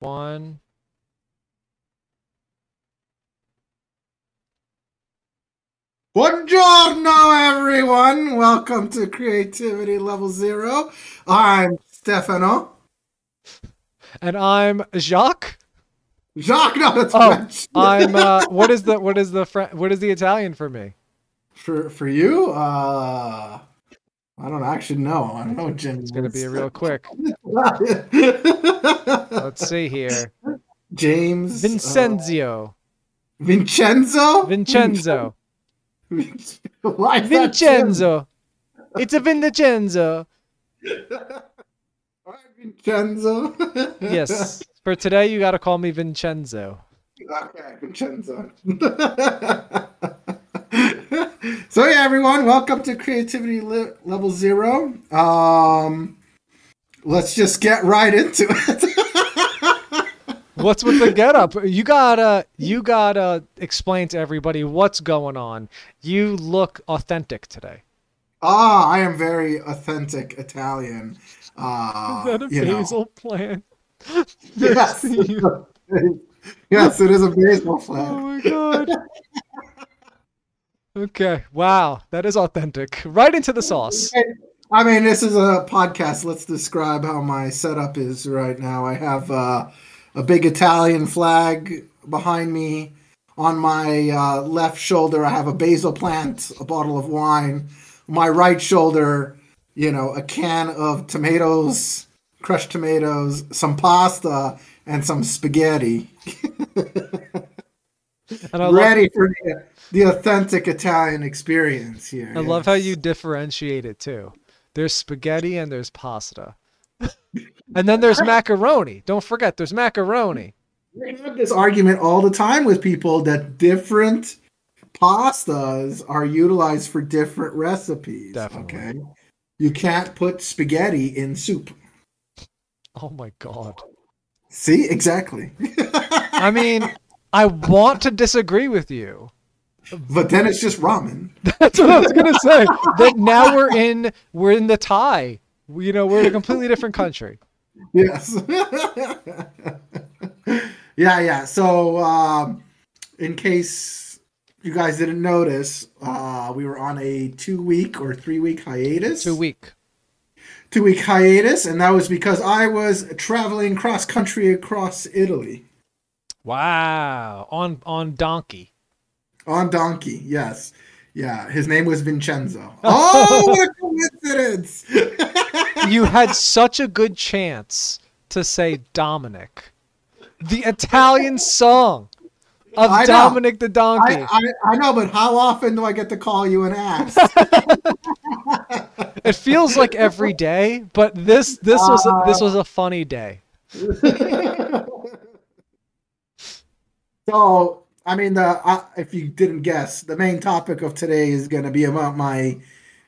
One. Buongiorno, everyone. Welcome to Creativity Level Zero. I'm Stefano. And I'm Jacques. Jacques, no, that's Oh, French. I'm. Uh, what is the what is the what is the Italian for me? for for you. Uh, I don't actually know. I don't know, Jim. It's gonna be real quick. Let's see here. James Vincenzo. uh, Vincenzo. Vincenzo. Why Vincenzo. It's a Vincenzo. All right, Vincenzo. Yes. For today, you got to call me Vincenzo. Okay, Vincenzo. so yeah, everyone, welcome to Creativity Le- Level Zero. Um, let's just get right into it. What's with the getup? You gotta you gotta explain to everybody what's going on. You look authentic today. ah, I am very authentic Italian. Uh, Is that a you know. basil plant? Yes. yes, it is a baseball Oh flag. my god. Okay. Wow. That is authentic. Right into the sauce. I mean, this is a podcast. Let's describe how my setup is right now. I have uh, a big Italian flag behind me. On my uh, left shoulder, I have a basil plant, a bottle of wine. My right shoulder, you know, a can of tomatoes, crushed tomatoes, some pasta, and some spaghetti. And I love, Ready for the, the authentic Italian experience here. I love how you differentiate it too. There's spaghetti and there's pasta. and then there's macaroni. Don't forget there's macaroni. We have this argument all the time with people that different pastas are utilized for different recipes. Definitely. Okay. You can't put spaghetti in soup. Oh my god. See, exactly. I mean, I want to disagree with you. but then it's just ramen. That's what I was gonna say. That now we're in we're in the tie. You know, we're in a completely different country. Yes. yeah, yeah. So, um, in case you guys didn't notice, uh, we were on a two week or three week hiatus. Two week. two week hiatus, and that was because I was traveling cross country across Italy Wow. On on donkey. on donkey. Yes, yeah, his name was Vincenzo. Oh, what a coincidence! You had such a good chance to say Dominic. The Italian song of I know. Dominic the donkey. I, I, I know, but how often do I get to call you an ass? It feels like every day, but this this was a, this was a funny day. so, I mean, the uh, if you didn't guess, the main topic of today is going to be about my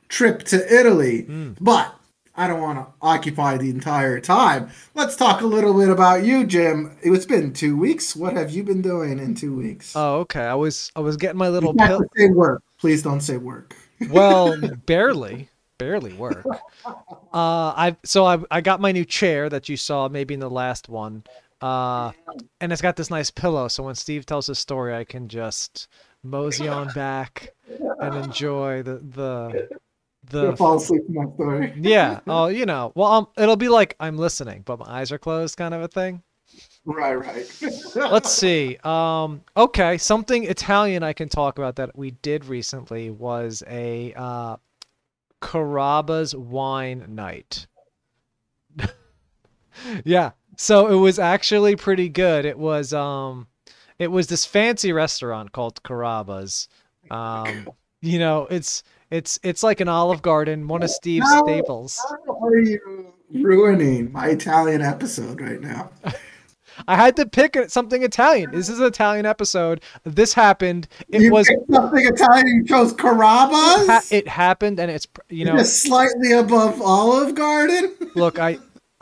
trip to Italy, Mm. but. I don't want to occupy the entire time. Let's talk a little bit about you, Jim. It's been two weeks. What have you been doing in two weeks? Oh, okay. I was I was getting my little You pill. say work. Please don't say work. Well, barely, barely work. Uh, I so I I got my new chair that you saw maybe in the last one. Uh, and it's got this nice pillow, so when Steve tells his story, I can just mosey on back and enjoy the the You'll fall asleep in my story. yeah. Oh, you know. Well, um, it'll be like I'm listening, but my eyes are closed, kind of a thing. Right, right. Let's see. Um, okay, something Italian I can talk about that we did recently was a uh, Carrabba's wine night. yeah, so it was actually pretty good. It was um, it was this fancy restaurant called Carrabba's. Um, you know, it's it's it's like an Olive Garden, one of Steve's No. staples. How are you ruining my Italian episode right now? I had to pick something Italian. This is an Italian episode. This happened. It you was something Italian. You chose Carrabba's. ha- it happened and it's you know just slightly above Olive Garden. look I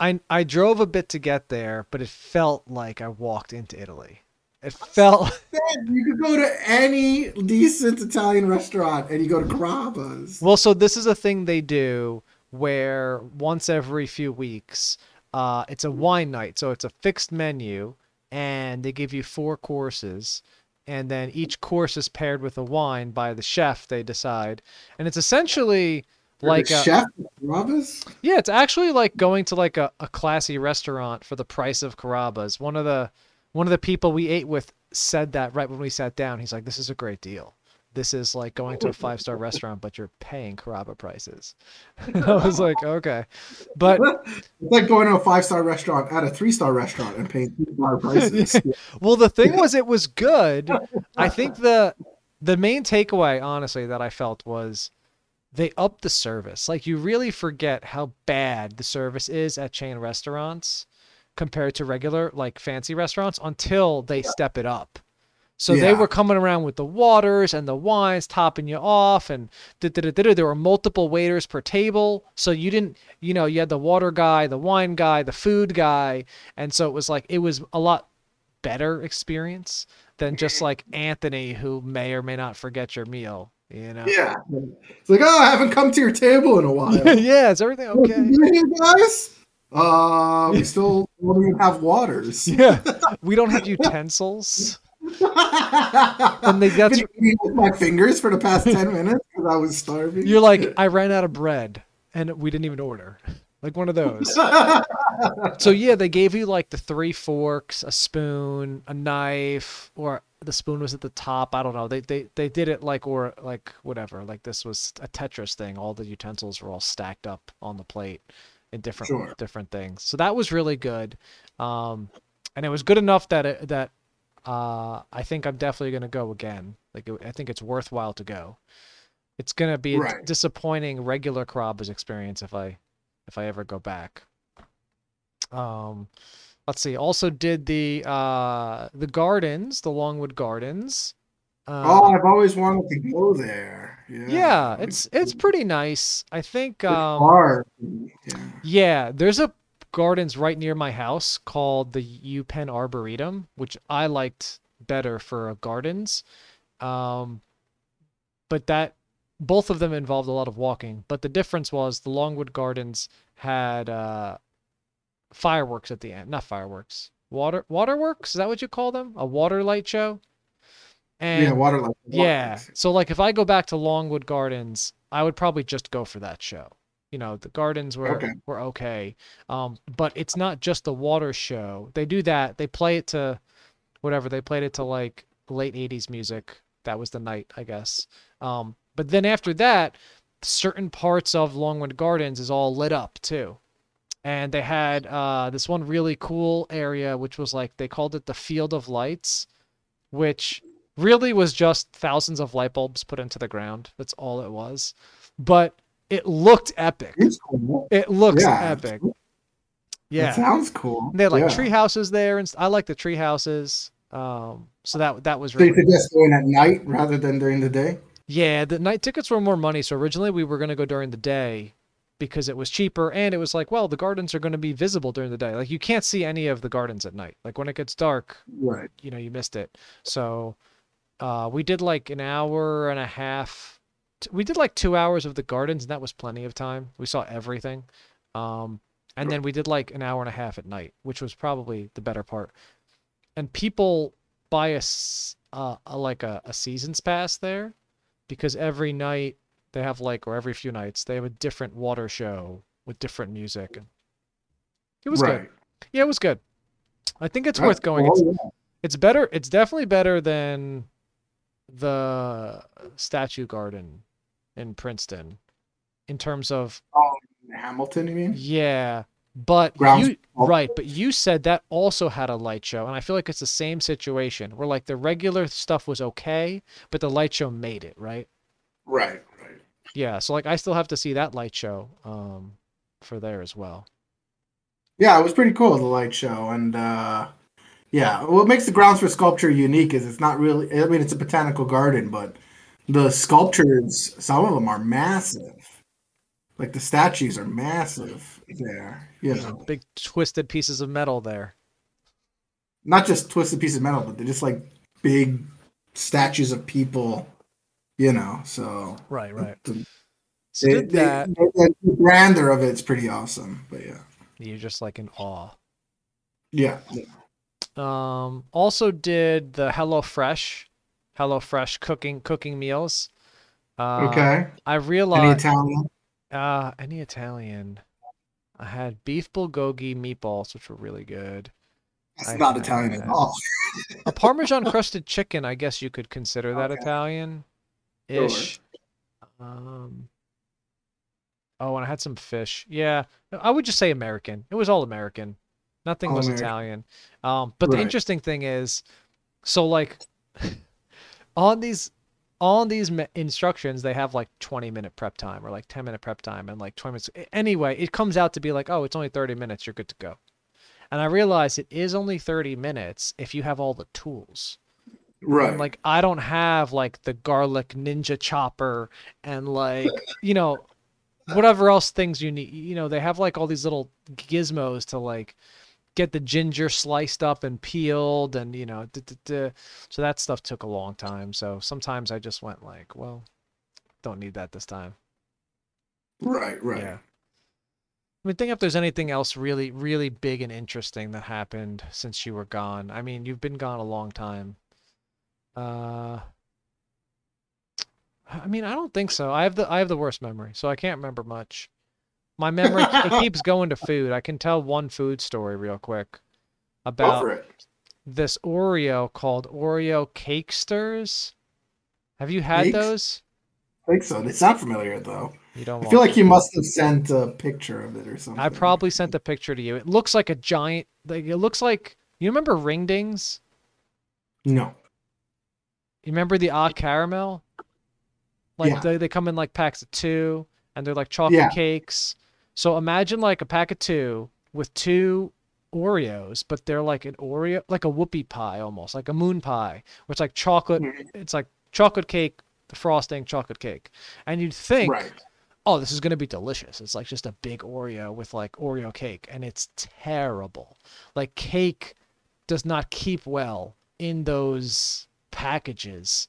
I I drove a bit to get there but it felt like I walked into Italy it felt you could go to any decent Italian restaurant and you go to Carrabba's. well so this is a thing they do where once every few weeks Uh, it's a wine night, so it's a fixed menu, and they give you four courses, and then each course is paired with a wine by the chef. They decide, and it's essentially like a, chef Carrabba's? yeah, it's actually like going to like a, a classy restaurant for the price of Carrabba's. One of the one of the people we ate with said that right when we sat down. He's like, "This is a great deal. This is like going to a five star restaurant, but you're paying Carrabba prices." I was like, "Okay," but It's like going to a five star restaurant at a three star restaurant and paying two star prices. well, the thing was, it was good. I think the the main takeaway, honestly, that I felt was they upped the service. Like you really forget how bad the service is at chain restaurants compared to regular like fancy restaurants until they step it up. So they were coming around with the waters and the wines, topping you off, and there were multiple waiters per table. So you didn't, you know, you had the water guy, the wine guy, the food guy, and so it was like it was a lot better experience than just mm-hmm. like Anthony, who may or may not forget your meal. You know? yeah. It's like, oh, I haven't come to your table in a while. yeah, is everything okay? You guys? Uh, we still don't even have waters. Yeah, we don't have utensils. and they- that's- Been eating with my fingers for the past ten minutes because I was starving. You're like, I ran out of bread, and we didn't even order. Like one of those. So yeah, they gave you like the three forks, a spoon, a knife, or the spoon was at the top. I don't know. They they they did it like or like whatever. Like this was a Tetris thing. All the utensils were all stacked up on the plate in different Sure. different things. So that was really good. Um, and it was good enough that it, that uh, I think I'm definitely gonna go again. Like it, I think it's worthwhile to go. It's gonna be a disappointing regular Carrabba's experience if I if I ever go back. Um, let's see. Also did the uh the gardens, the Longwood Gardens. Um, oh, I've always wanted to go there. Yeah, yeah, it's it's pretty nice. I think um. Yeah. yeah, there's a gardens right near my house called the UPenn Arboretum, which I liked better for gardens. Um, but that both of them involved a lot of walking. But the difference was the Longwood Gardens had uh, fireworks at the end, not fireworks, water waterworks. Is that what you call them? A water light show. And yeah, water like yeah. So like if I go back to Longwood Gardens, I would probably just go for that show. You know, the gardens were Okay. were okay. Um, but it's not just the water show. They do that. They play it to whatever. They played it to like late 80s music. That was the night, I guess. Um, but then after that, certain parts of Longwood Gardens is all lit up too. And they had uh, this one really cool area, which was like they called it the Field of Lights, which really was just thousands of light bulbs put into the ground. That's all it was. But it looked epic. Cool. It looks yeah, epic. That Yeah. sounds cool. They had like yeah. tree houses there, and I like the tree houses. Um, so that that was So you really suggest going at night rather than during the day? Yeah. The night tickets were more money, so originally we were gonna go during the day because it was cheaper, and it was like, well, the gardens are gonna be visible during the day. Like you can't see any of the gardens at night. Like when it gets dark, Right. you know, you missed it. So uh, we did like an hour and a half. We did like two hours of the gardens, and that was plenty of time. We saw everything. Um, and then we did like an hour and a half at night, which was probably the better part. And people buy a, uh, a like a, a season's pass there because every night they have like, or every few nights, they have a different water show with different music. And it was right. good. Yeah, it was good. I think it's worth going. It's, yeah. it's better. It's definitely better than the statue garden in Princeton in terms of Oh, Hamilton, you mean? yeah. But Grounds you right, but you said that also had a light show, and I feel like it's the same situation where like the regular stuff was okay, but the light show made it right. Right, right. Yeah, so like I still have to see that light show um for there as well. Yeah, it was pretty cool the light show, and uh, yeah, what makes the grounds for sculpture unique is it's not really. I mean, it's a botanical garden, but the sculptures, some of them are massive. Like the statues are massive there. You know, Big twisted pieces of metal there. not just twisted pieces of metal, but they're just like big statues of people. You know, so Right, right. the, So they- they- that. the, grandeur of it's pretty awesome. But yeah, You're just like in awe. Yeah. Um, also did the Hello Fresh, Hello Fresh cooking cooking meals. Uh, okay. I Any realized Italian? Uh any Italian. I had beef bulgogi meatballs, which were really good. That's I not Italian at all. A Parmesan crusted chicken, I guess you could consider that Okay. Italian ish. Um Oh, and I had some fish. Yeah. I would just say American. It was all American. Nothing All was American. Italian. Um but the interesting thing is so like on these on these me- instructions they have like 20 minute prep time or like 10 minute prep time and like 20 minutes. Anyway it comes out to be like oh it's only 30 minutes you're good to go. And i realize it is only 30 minutes if you have all the tools. Right. and like i don't have like the garlic ninja chopper and like you know whatever else things you need. You know they have like all these little gizmos to like get the ginger sliced up and peeled and you know duh, duh, duh. so that stuff took a long time so sometimes i just went like well don't need that this time right. Right. yeah I mean, think if there's anything else really, really big and interesting that happened since you were gone. I mean, you've been gone a long time. Uh, I mean, I don't think so. I have the I have the worst memory, so I can't remember much. My memory it keeps going to food. I can tell one food story real quick about this Oreo called Oreo Cakesters. Have you had Cakes? those? I think so. They sound familiar though. You don't. I feel like you must have sent a picture of it or something. I probably sent a picture to you. It looks like a giant. Like it looks like you remember ring dings. No. You remember the odd caramel? Like Yeah. they, they come in like packs of two, and they're like chocolate Yeah. cakes. So imagine like a pack of two with two Oreos, but they're like an Oreo, like a whoopie pie almost, like a moon pie, it's like chocolate. Mhm. It's like chocolate cake, the frosting, chocolate cake, and you'd think Right. oh, this is going to be delicious. It's like just a big Oreo with like Oreo cake, and it's terrible. Like cake does not keep well in those packages,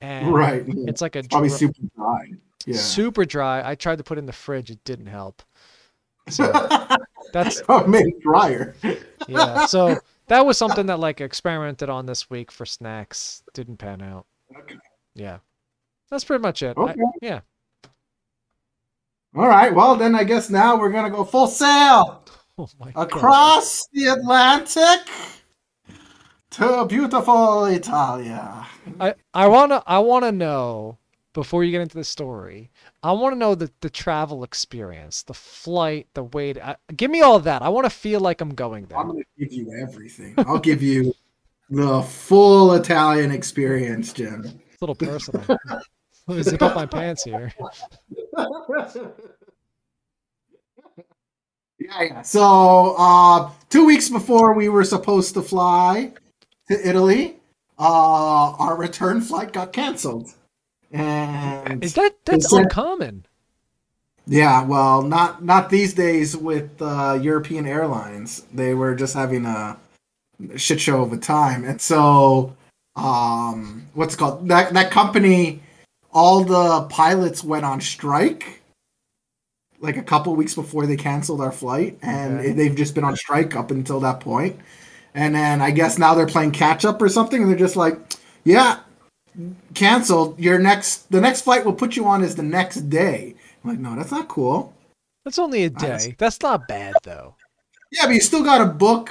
and Right. it's like a Probably super dry. Yeah. super dry. I tried to put it in the fridge, it didn't help. So that's oh, made drier. yeah. So that was something that like experimented on this week for snacks. Didn't pan out. Okay. Yeah, that's pretty much it. I- Okay. yeah. All right. Well, then I guess now we're gonna go full sail Oh my god. across the Atlantic to beautiful Italia. I I wanna I wanna know before you get into the story. I want to know the the travel experience, the flight, the wait. I, give me all of that. I want to feel like I'm going there. I'm gonna give you everything. I'll give you the full Italian experience, Jim. It's a little personal. Let me zip up my pants here. Yeah, yeah. So, uh, two weeks before we were supposed to fly to Italy, uh, our return flight got canceled. And Is that that's uncommon? yeah, well, not not these days with uh, European airlines. They were just having a shit show of a time, and so um, what's it called that that company? All the pilots went on strike, like a couple weeks before they canceled our flight, and Okay. they've just been on strike up until that point. And then I guess now they're playing catch up or something, and they're just like, "Yeah, canceled. Your next, the next flight we'll put you on is the next day." I'm like, no, that's not cool. That's only a day. That's not bad though. Yeah, but you still got to book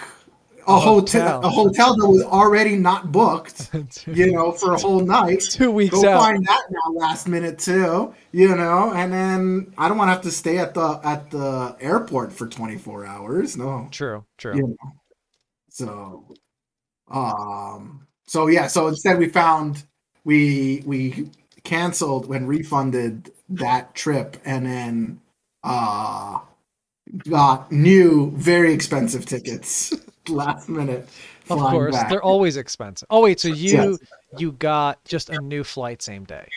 a, A hotel, hotel. a hotel that was already not booked. You know, for a whole night. Two weeks Go out. find that now last minute too. You know, and then I don't want to have to stay at the at the airport for 24 hours. No, True. True. you know. So, um, so yeah. So instead, we found we we canceled when refunded that trip, and then uh got new very expensive tickets last minute. Of course, back. they're always expensive. Oh wait, so you Yes. you got just a new flight same day.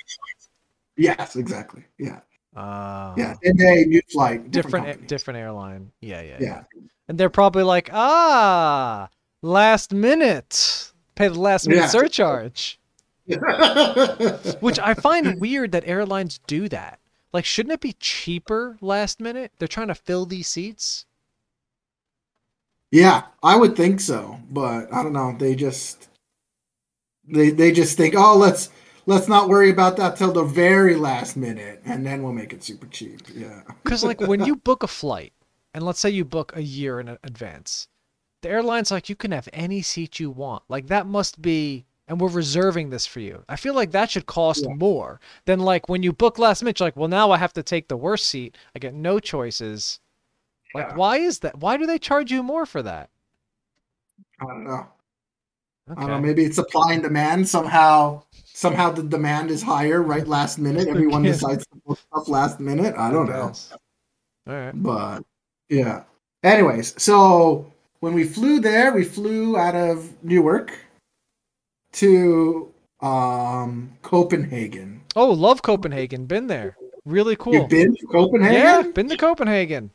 Yes, exactly. Yeah, Uh, yeah. And a new flight, different different, a- different airline. Yeah, yeah, yeah. Yeah, And they're probably like, ah, last minute, pay the last minute Yeah. surcharge. Which I find weird that airlines do that. Like, shouldn't it be cheaper last minute? They're trying to fill these seats. Yeah, I would think so, but I don't know. They just they they just think, oh, let's let's not worry about that till the very last minute, and then we'll make it super cheap. Yeah, Because like when you book a flight, and let's say you book a year in advance, the airline's like you can have any seat you want. Like that must be, and we're reserving this for you. I feel like that should cost Yeah. more than like when you book last minute. You're like, well, now I have to take the worst seat. I get no choices. Like, why is that? Why do they charge you more for that? I don't know. Okay. I don't know. Maybe it's supply and demand somehow. Somehow the demand is higher right last minute. Everyone decides to book stuff last minute. I don't know. All right. But yeah. Anyways, so when we flew there, we flew out of Newark to um Copenhagen. Oh, love Copenhagen. Been there. Really cool. You've been to Copenhagen? Yeah, been to Copenhagen.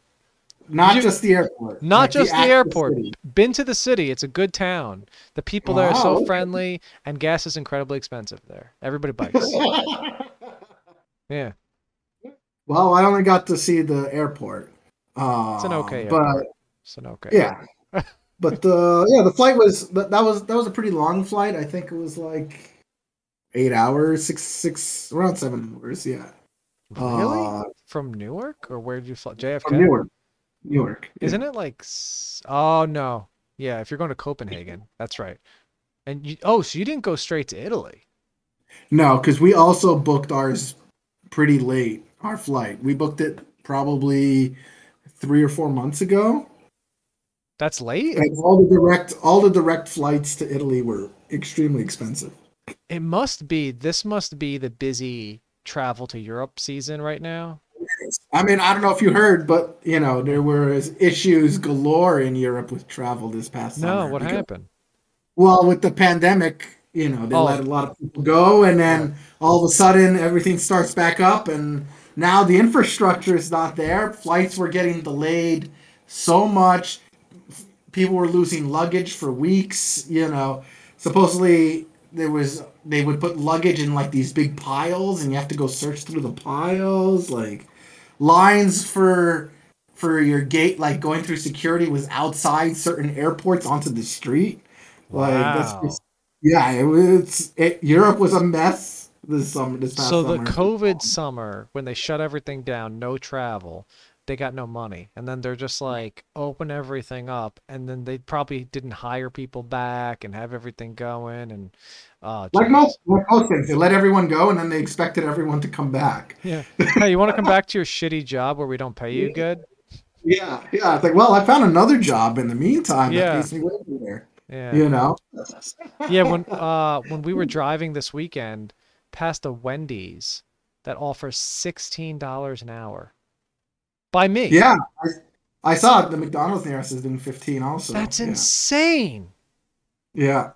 Not You- just the airport. Not like just the, actual airport. city. Been to the city. It's a good town. The people there are so friendly, and gas is incredibly expensive there. Everybody bikes. yeah. well, I only got to see the airport. Uh, It's an okay but airport. So no okay. yeah. but the yeah, the flight was that, that was that was a pretty long flight. I think it was like eight hours, six six around seven hours. Yeah. Really? Uh, From Newark or where did you fly? JFK. from Newark. Newark. yeah. Isn't it like? Oh no. Yeah, if you're going to Copenhagen, that's right. And you, oh, so you didn't go straight to Italy? No, because we also booked ours pretty late. Our flight. We booked it probably three or four months ago. That's late. All the direct all the direct flights to Italy were extremely expensive. It must be. This must be the busy travel to Europe season right now. I mean, I don't know if you heard, but you know, there were issues galore in Europe with travel this past No, summer. what because- happened? Well, with the pandemic, you know, they Oh. let a lot of people go, and then all of a sudden everything starts back up, and now the infrastructure is not there. Flights were getting delayed so much. People were losing luggage for weeks. You know, supposedly there was they would put luggage in like these big piles, and you have to go search through the piles. Like lines for for your gate, like going through security, was outside certain airports onto the street. Like that's Wow. just yeah, it was. It, Europe was a mess this summer. This past So the summer. COVID summer, when they shut everything down, no travel, they got no money, and then they're just like open everything up, and then they probably didn't hire people back and have everything going, and uh, like most like most things, they let everyone go, and then they expected everyone to come back. yeah. Hey, you want to come back to your shitty job where we don't pay you good? Yeah, yeah. It's like, well, I found another job in the meantime Yeah. that pays me way better. Yeah. You know. Yeah, when uh when we were driving this weekend past a Wendy's that offers sixteen dollars an hour. By me. Yeah, I, I saw it. The McDonald's near us is doing fifteen also. That's yeah. insane. Yeah.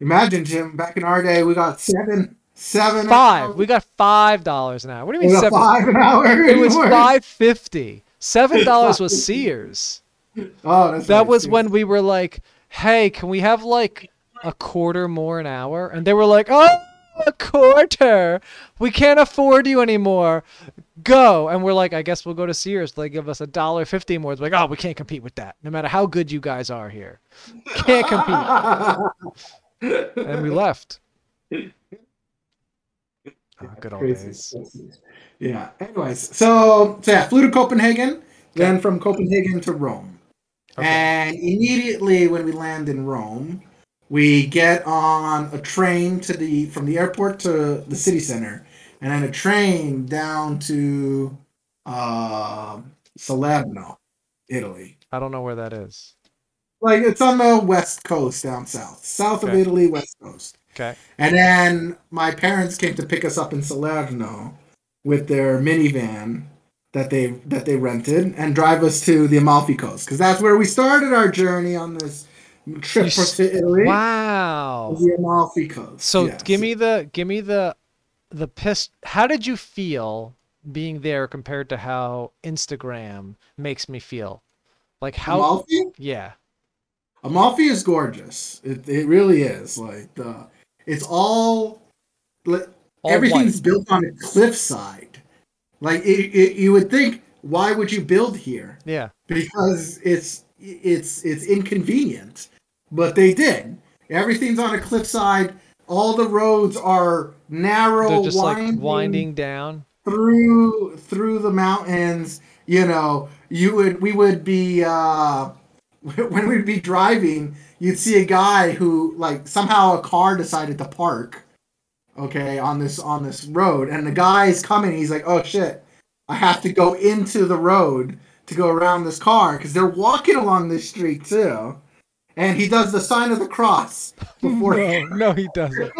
Imagine, Jim. Back in our day, we got seven seven, Five. We got five dollars an hour. What do you mean seven? five an hour. It was five fifty. Seven dollars was Sears. Oh, that's That was when we were like, "Hey, can we have like a quarter more an hour?" And they were like, "Oh, a quarter. We can't afford you anymore. Go." And we're like, "I guess we'll go to Sears. They give us a dollar fifty more." It's like, "Oh, we can't compete with that. No matter how good you guys are here, can't compete." And we left. Oh, good old Crazy. days. Yeah. Anyways, so so yeah, flew to Copenhagen, then from Copenhagen to Rome, Okay. and immediately when we land in Rome, we get on a train to the from the airport to the city center, and then a train down to uh, Salerno, Italy. I don't know where that is. Like it's on the west coast down south, south of Italy, west coast. Okay. And then my parents came to pick us up in Salerno with their minivan that they that they rented and drive us to the Amalfi Coast because that's where we started our journey on this trip You to Italy. Wow. The Amalfi Coast. So yes. give me the give me the the piss. How did you feel being there compared to how Instagram makes me feel? Like how? Amalfi. Yeah. Amalfi is gorgeous. It it really is. Like the it's all, like, All everything's white. built on a cliffside. Like it, it, you would think, why would you build here? Yeah. because it's it's it's inconvenient, but they did. Everything's on a cliffside. All the roads are narrow, They're just winding, like winding down. through through the mountains. You know, you would we would be uh, when we'd be driving, you'd see a guy who like somehow a car decided to park, okay, on this on this road, and the guy's coming. He's like, oh shit, I have to go into the road to go around this car because they're walking along this street too. And he does the sign of the cross before no, no, he doesn't.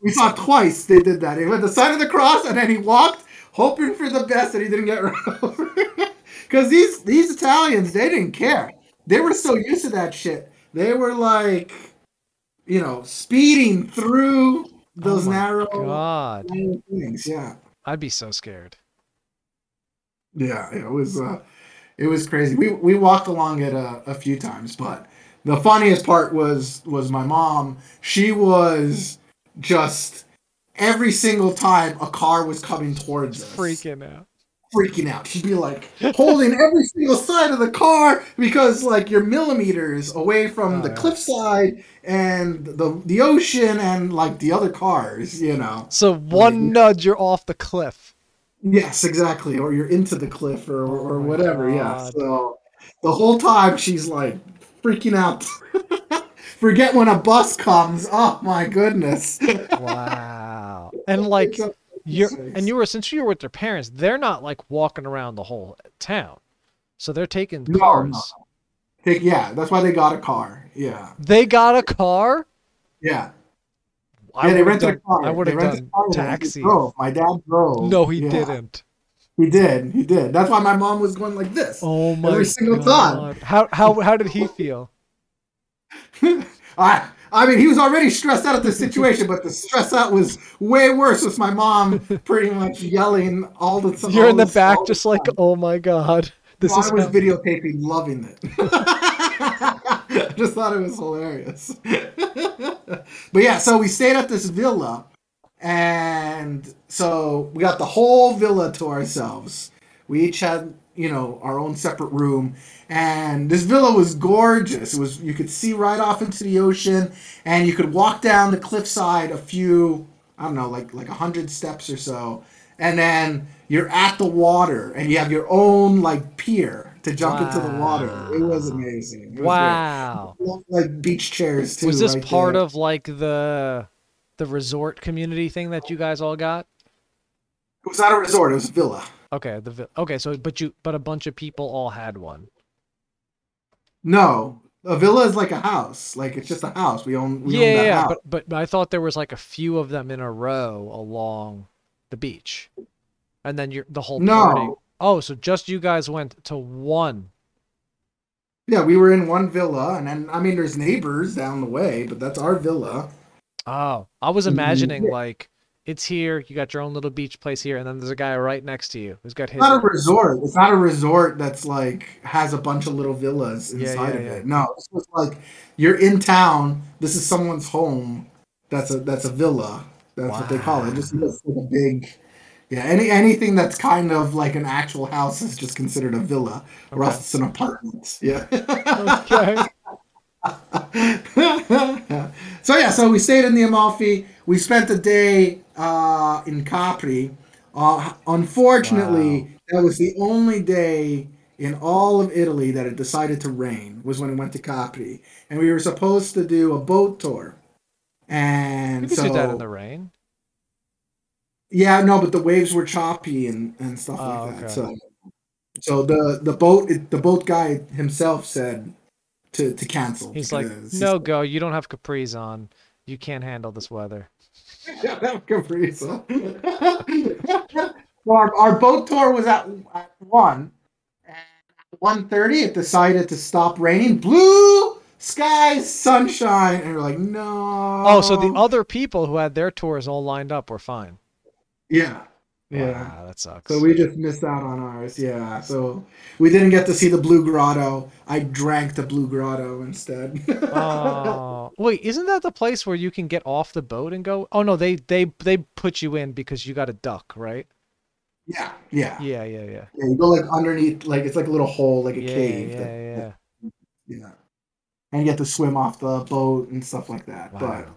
we saw twice they did that. He went the sign of the cross and then he walked, hoping for the best that he didn't get run over. Because these these Italians, they didn't care. They were so used to that shit. They were like, you know, speeding through those oh narrow, God, narrow things. Yeah, I'd be so scared. yeah, it was uh, it was crazy. We we walked along it a, a few times, but the funniest part was was my mom. She was just every single time a car was coming towards us, Freaking out. freaking out. She'd be like holding every single side of the car because like you're millimeters away from Oh, the yeah. cliffside and the the ocean and like the other cars, you know. So one nudge, you're off the cliff. Yes, exactly. Or you're into the cliff or, Oh or my whatever. Yeah. So the whole time she's like freaking out. Forget when a bus comes. Oh my goodness. Wow. And like you're and you were since you were with their parents, they're not like walking around the whole town. So they're taking cars. no. Yeah, that's why they got a car. Yeah. They got a car? Yeah. I yeah, they rented done, a car. I would They have rented done a car taxi. My dad drove. No, he Yeah, didn't. He did. He did. That's why my mom was going like this. Oh my Every single god. How how how did he feel? I I mean, he was already stressed out at the situation, but the stress out was way worse with my mom pretty much yelling all the time. You're in the back just the like, "Oh my god. This I is was how- videotaping, loving it. Just thought it was hilarious. but yeah, so we stayed at this villa, and so we got the whole villa to ourselves. We each had, you know, our own separate room, and this villa was gorgeous. It was you could see right off into the ocean, and you could walk down the cliffside a few, I don't know, like like a hundred steps or so, and then you're at the water, and you have your own like pier to jump into the water. It was amazing. It was Wow. like beach chairs too. Was this right part there. of like the the resort community thing that you guys all got? It was not a resort. It was a villa. Okay, the vi- okay, so but you but a bunch of people all had one. No, a villa is like a house. Like it's just a house. We own. We yeah, own that yeah, house. but but I thought there was like a few of them in a row along the beach, and then you're the whole No. party. Oh, so just you guys went to one. yeah, we were in one villa, and then I mean, there's neighbors down the way, but that's our villa. Oh, I was imagining mm-hmm. like it's here. You got your own little beach place here, and then there's a guy right next to you who's got his. It's not a resort. It's not a resort that's like has a bunch of little villas inside yeah, of yeah. it. No, it's just like you're in town. This is someone's home. That's a that's a villa. That's what they call it. Just like a big. Yeah, any anything that's kind of like an actual house is just considered a villa, or else it's an apartment. Yeah. Okay. so yeah, so we stayed in the Amalfi. We spent the day uh, in Capri. Uh, unfortunately, that was the only day in all of Italy that it decided to rain. Was when it went to Capri, and we were supposed to do a boat tour. And You so, do that in the rain. yeah, no, but the waves were choppy and, and stuff Oh, like that. okay. So, so the the boat the boat guy himself said to to cancel. He's like, no, go. You don't have capris on. You can't handle this weather. Would go pretty so. well, our, our boat tour was at, at one. At one thirty, it decided to stop raining. Blue skies, sunshine, and we're like, no. Oh, so the other people who had their tours all lined up were fine. yeah, yeah. Wow, that sucks. So we just missed out on ours. Yeah, so we didn't get to see the Blue Grotto. I drank the Blue Grotto instead. Oh, wait, isn't that the place where you can get off the boat and go? Oh no, they they they put you in because you got a duck, right? yeah, yeah, Yeah, yeah, yeah. Yeah, you go like underneath, like it's like a little hole, like a Yeah, cave. yeah, that- yeah. Yeah, and you get to swim off the boat and stuff like that. But Wow.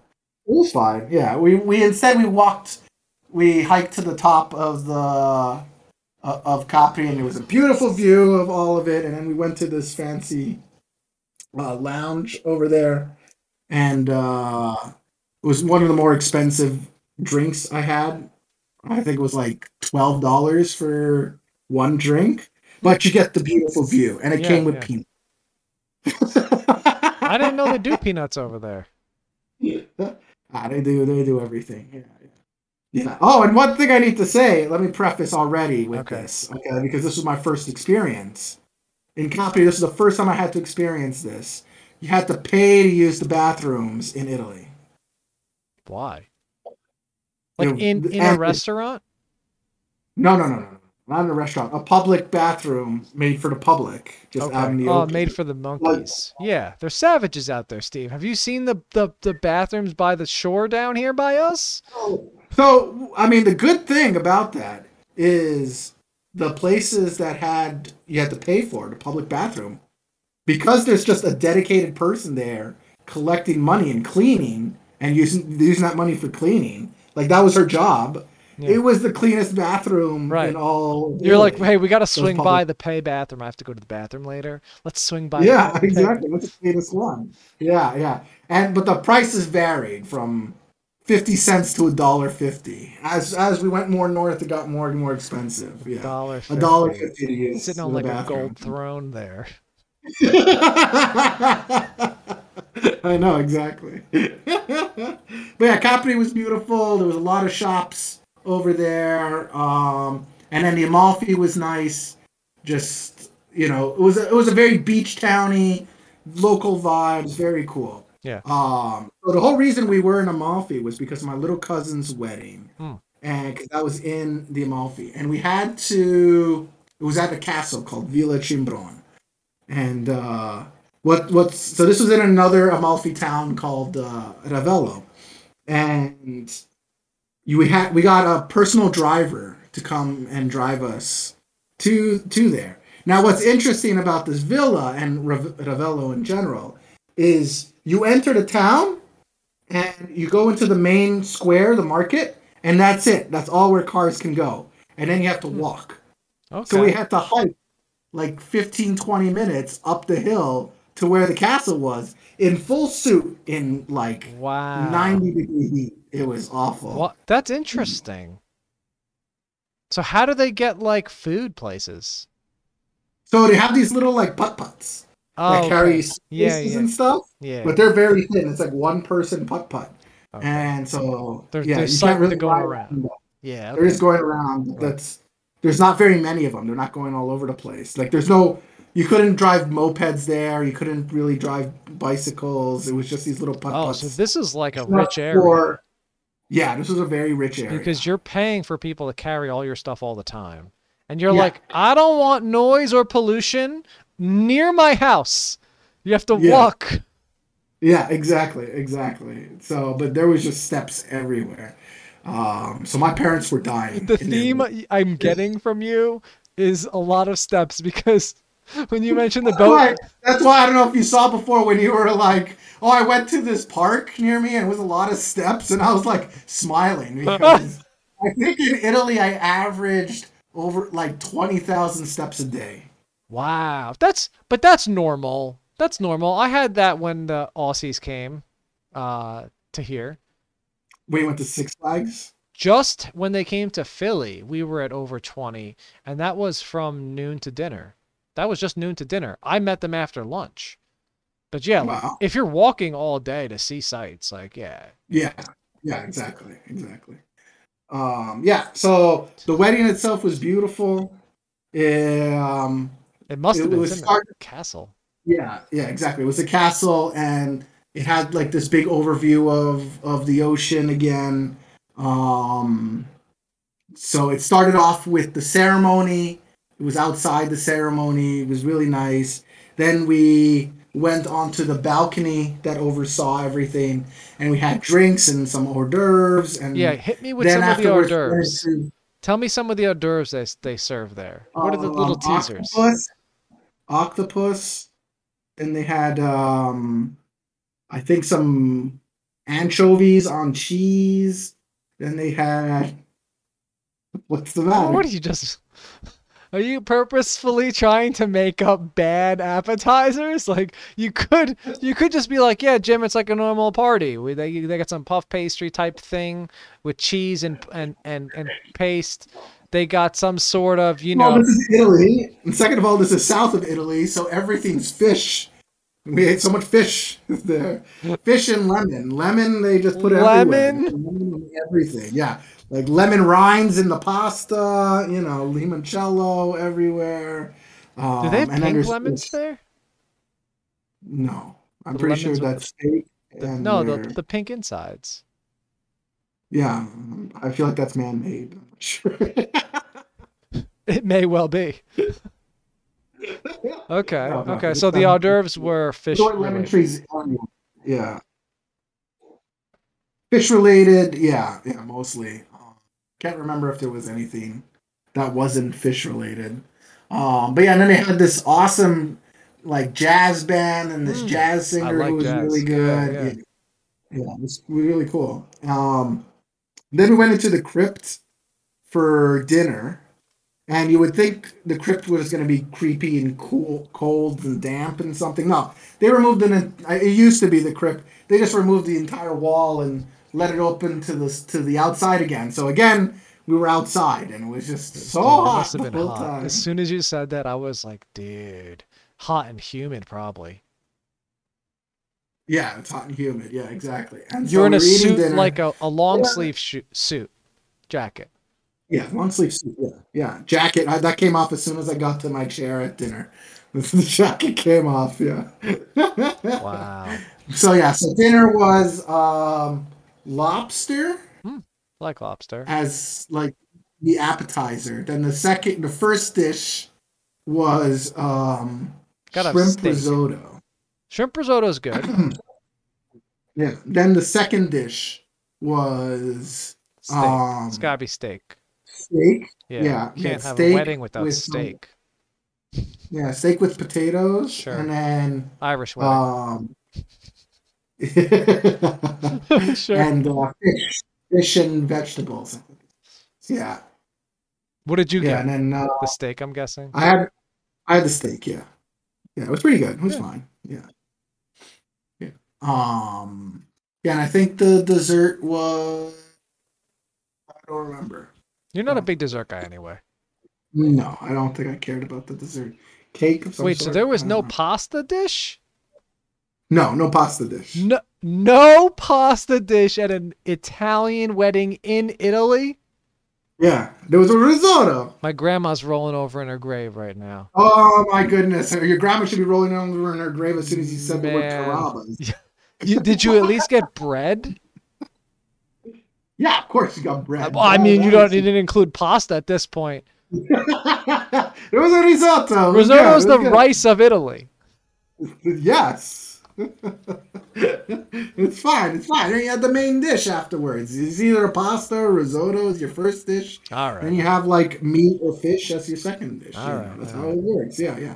it was fine. Yeah, we we instead we walked, we hiked to the top of the uh, of Capri, and it was a beautiful view of all of it. And then we went to this fancy uh, lounge over there, and uh, it was one of the more expensive drinks I had. I think it was like twelve dollars for one drink, but you get the beautiful view, and it Yeah, came with yeah. peanuts. I didn't know they do peanuts over there. Yeah. ah, they do. They do everything. Yeah, yeah. Yeah. Oh, and one thing I need to say. Let me preface already with Okay. this, okay? Because this was my first experience in Capri. This is the first time I had to experience this. You had to pay to use the bathrooms in Italy. Why? You Like know, in in a restaurant? No, no, no, no, no. Not in a restaurant. A public bathroom made for the public, just out in Okay. the Oh, open. made for the monkeys. Yeah, they're savages out there, Steve. Have you seen the, the the bathrooms by the shore down here by us? Oh, So, I mean, the good thing about that is the places that had you had to pay for the public bathroom, because there's just a dedicated person there collecting money and cleaning and using using that money for cleaning. Like that was her job. Yeah. It was the cleanest bathroom Right. in all. You're like, hey, we got to swing by the pay bathroom. I have to go to the bathroom later. Let's swing by. yeah, exactly. What's the cleanest one? Yeah, yeah. And but the prices varied from fifty cents to a dollar fifty. As as we went more north, it got more and more expensive. Yeah, Dollar a dollar fifty. fifty to use. Sitting on like a gold throne there. I know exactly. but yeah, Capri was beautiful. There was a lot of shops over there, um, and then the Amalfi was nice. Just you know, it was a, it was a very beach towny, local vibes, very cool. Yeah. Um. So the whole reason we were in Amalfi was because of my little cousin's wedding, Hmm. and 'cause that was in the Amalfi, and we had to. It was at a castle called Villa Cimbrone, and uh, what what's so this was in another Amalfi town called uh, Ravello, and you we had we got a personal driver to come and drive us to to there. Now, what's interesting about this villa and Ravello in general is you enter the town and you go into the main square, the market, and that's it. That's all where cars can go, and then you have to hmm. walk. Okay. So we had to hike like 15, 20 minutes up the hill to where the castle was in full suit in like wow. 90 degree heat. It was awful. What? That's interesting. So how do they get like food places? So they have these little like putt putts Oh, that carry okay. yeah, yeah, and stuff, yeah. but they're very thin. It's like one person putt putt. Okay. And so There's- yeah, there's you something can't really to go around. yeah. They're just going around. That's there's not very many of them. They're not going all over the place. Like there's no you couldn't drive mopeds there. You couldn't really drive bicycles. It was just these little putt Oh, so this is like a Not rich area for- yeah, this was a very rich area. because you're paying for people to carry all your stuff all the time. And you're Yeah. like, I don't want noise or pollution near my house. You have to Yeah. walk. Yeah, exactly, exactly. So, but there was just steps everywhere. Um, so my parents were dying. The their- theme I'm getting from you is a lot of steps because when you mentioned the boat, that's why I don't know if you saw before when you were like, "Oh, I went to this park near me and it was a lot of steps," and I was like smiling because I think in Italy I averaged over like twenty thousand steps a day. Wow, that's but that's normal. That's normal. I had that when the Aussies came uh, to here. We went to Six Flags. Just when they came to Philly, we were at over 20, and that was from noon to dinner. That was just noon to dinner. I met them after lunch. But yeah, like, Wow. if you're walking all day to see sights, like yeah, Yeah, yeah, exactly, exactly. Um, yeah. So the wedding itself was beautiful. Um, it must It have been was it's in the start- castle. Yeah, yeah, exactly. It was a castle, and it had like this big overview of of the ocean again. Um, so it started off with the ceremony. It was outside the ceremony. It was really nice. Then we went onto the balcony that oversaw everything, and we had drinks and some hors d'oeuvres. And Yeah, hit me with some of the hors afterwards we went d'oeuvres. Tell me some of the hors d'oeuvres they, they serve there. What are the um, little teasers? Octopus, octopus and they had um, I think some anchovies on cheese. Then they had what's the matter? What are you just? Are you purposefully trying to make up bad appetizers? Like you could, you could just be like, "Yeah, Jim, it's like a normal party. We they they got some puff pastry type thing with cheese and and and and paste. They got some sort of, you Well, know, this is Italy, and second of all, this is south of Italy, so everything's fish. We ate so much fish there. Fish and lemon. Lemon, they just put everywhere. Lemon? Lemon everything. Yeah, like lemon rinds in the pasta. You know, limoncello everywhere. Um, do they have and pink lemons there? No, I'm The pretty sure that's steak. The- and no, the they're- the pink insides. yeah, I feel like that's man-made. Sure. It may well be. Okay, No, no, okay. So the hors d'oeuvres were fish. Short lemon related. trees. Yeah. Fish related, yeah, yeah, mostly. Can't remember if there was anything that wasn't fish related. Um, but yeah, and then they had this awesome like jazz band and this Mm, jazz singer like who was jazz. really Yeah, good. yeah. Yeah, yeah, it was really cool. Um, then we went into the crypt for dinner. And you would think the crypt was going to be creepy and cool, cold and damp and something. No, they removed an. It used to be the crypt. They just removed the entire wall and let it open to the to the outside again. So again, we were outside and it was just so Dude, it hot must have the been whole hot. time. As soon as you said that, I was like, dude, hot and humid, probably. Yeah, it's hot and humid. Yeah, exactly. And You're in a suit, dinner. like a, a long Yeah. sleeve shu- suit, jacket. Yeah, long sleeve suit. Yeah, yeah. Jacket. I, that came off as soon as I got to my chair at dinner. The jacket came off. Yeah. Wow, So yeah, so dinner was um, lobster like lobster. as like the appetizer. Then the second, the first dish was um, Gotta shrimp steak. risotto. Shrimp risotto's good. Yeah. Then the second dish was Steak. um, it's gotta be steak. steak. Yeah, yeah, you can't have a wedding without with some- steak. Yeah, steak with potatoes, Sure. and then Irish wedding. um, sure. and uh, fish, fish and vegetables. Yeah, what did you yeah, get? and then uh, The steak, I'm guessing. I had I had the steak. Yeah, yeah, it was pretty good. It was Yeah. fine. Yeah, yeah. Um, yeah, and I think the dessert was I don't remember. You're not a Oh. big dessert guy anyway. No, I don't think I cared about the dessert. Cake Wait, so there was no pasta dish? No no pasta dish. No, no pasta dish at an Italian wedding in Italy. Yeah, there was a risotto. My grandma's rolling over in her grave right now. Oh my goodness! Your grandma should be rolling over in her grave as soon as you said the word Man. Carrabba's. You, did you at least get bread? Yeah, of course you got bread. Uh, well, I mean, you don't. You It didn't include pasta at this point. It was a risotto. Risotto good, the good. rice of Italy. Yes. it's fine. It's fine. Then you had the main dish afterwards. It's either a pasta or risotto is your first dish. All Then you have like meat or fish as your second dish. All know, that's all how it works. Yeah, yeah.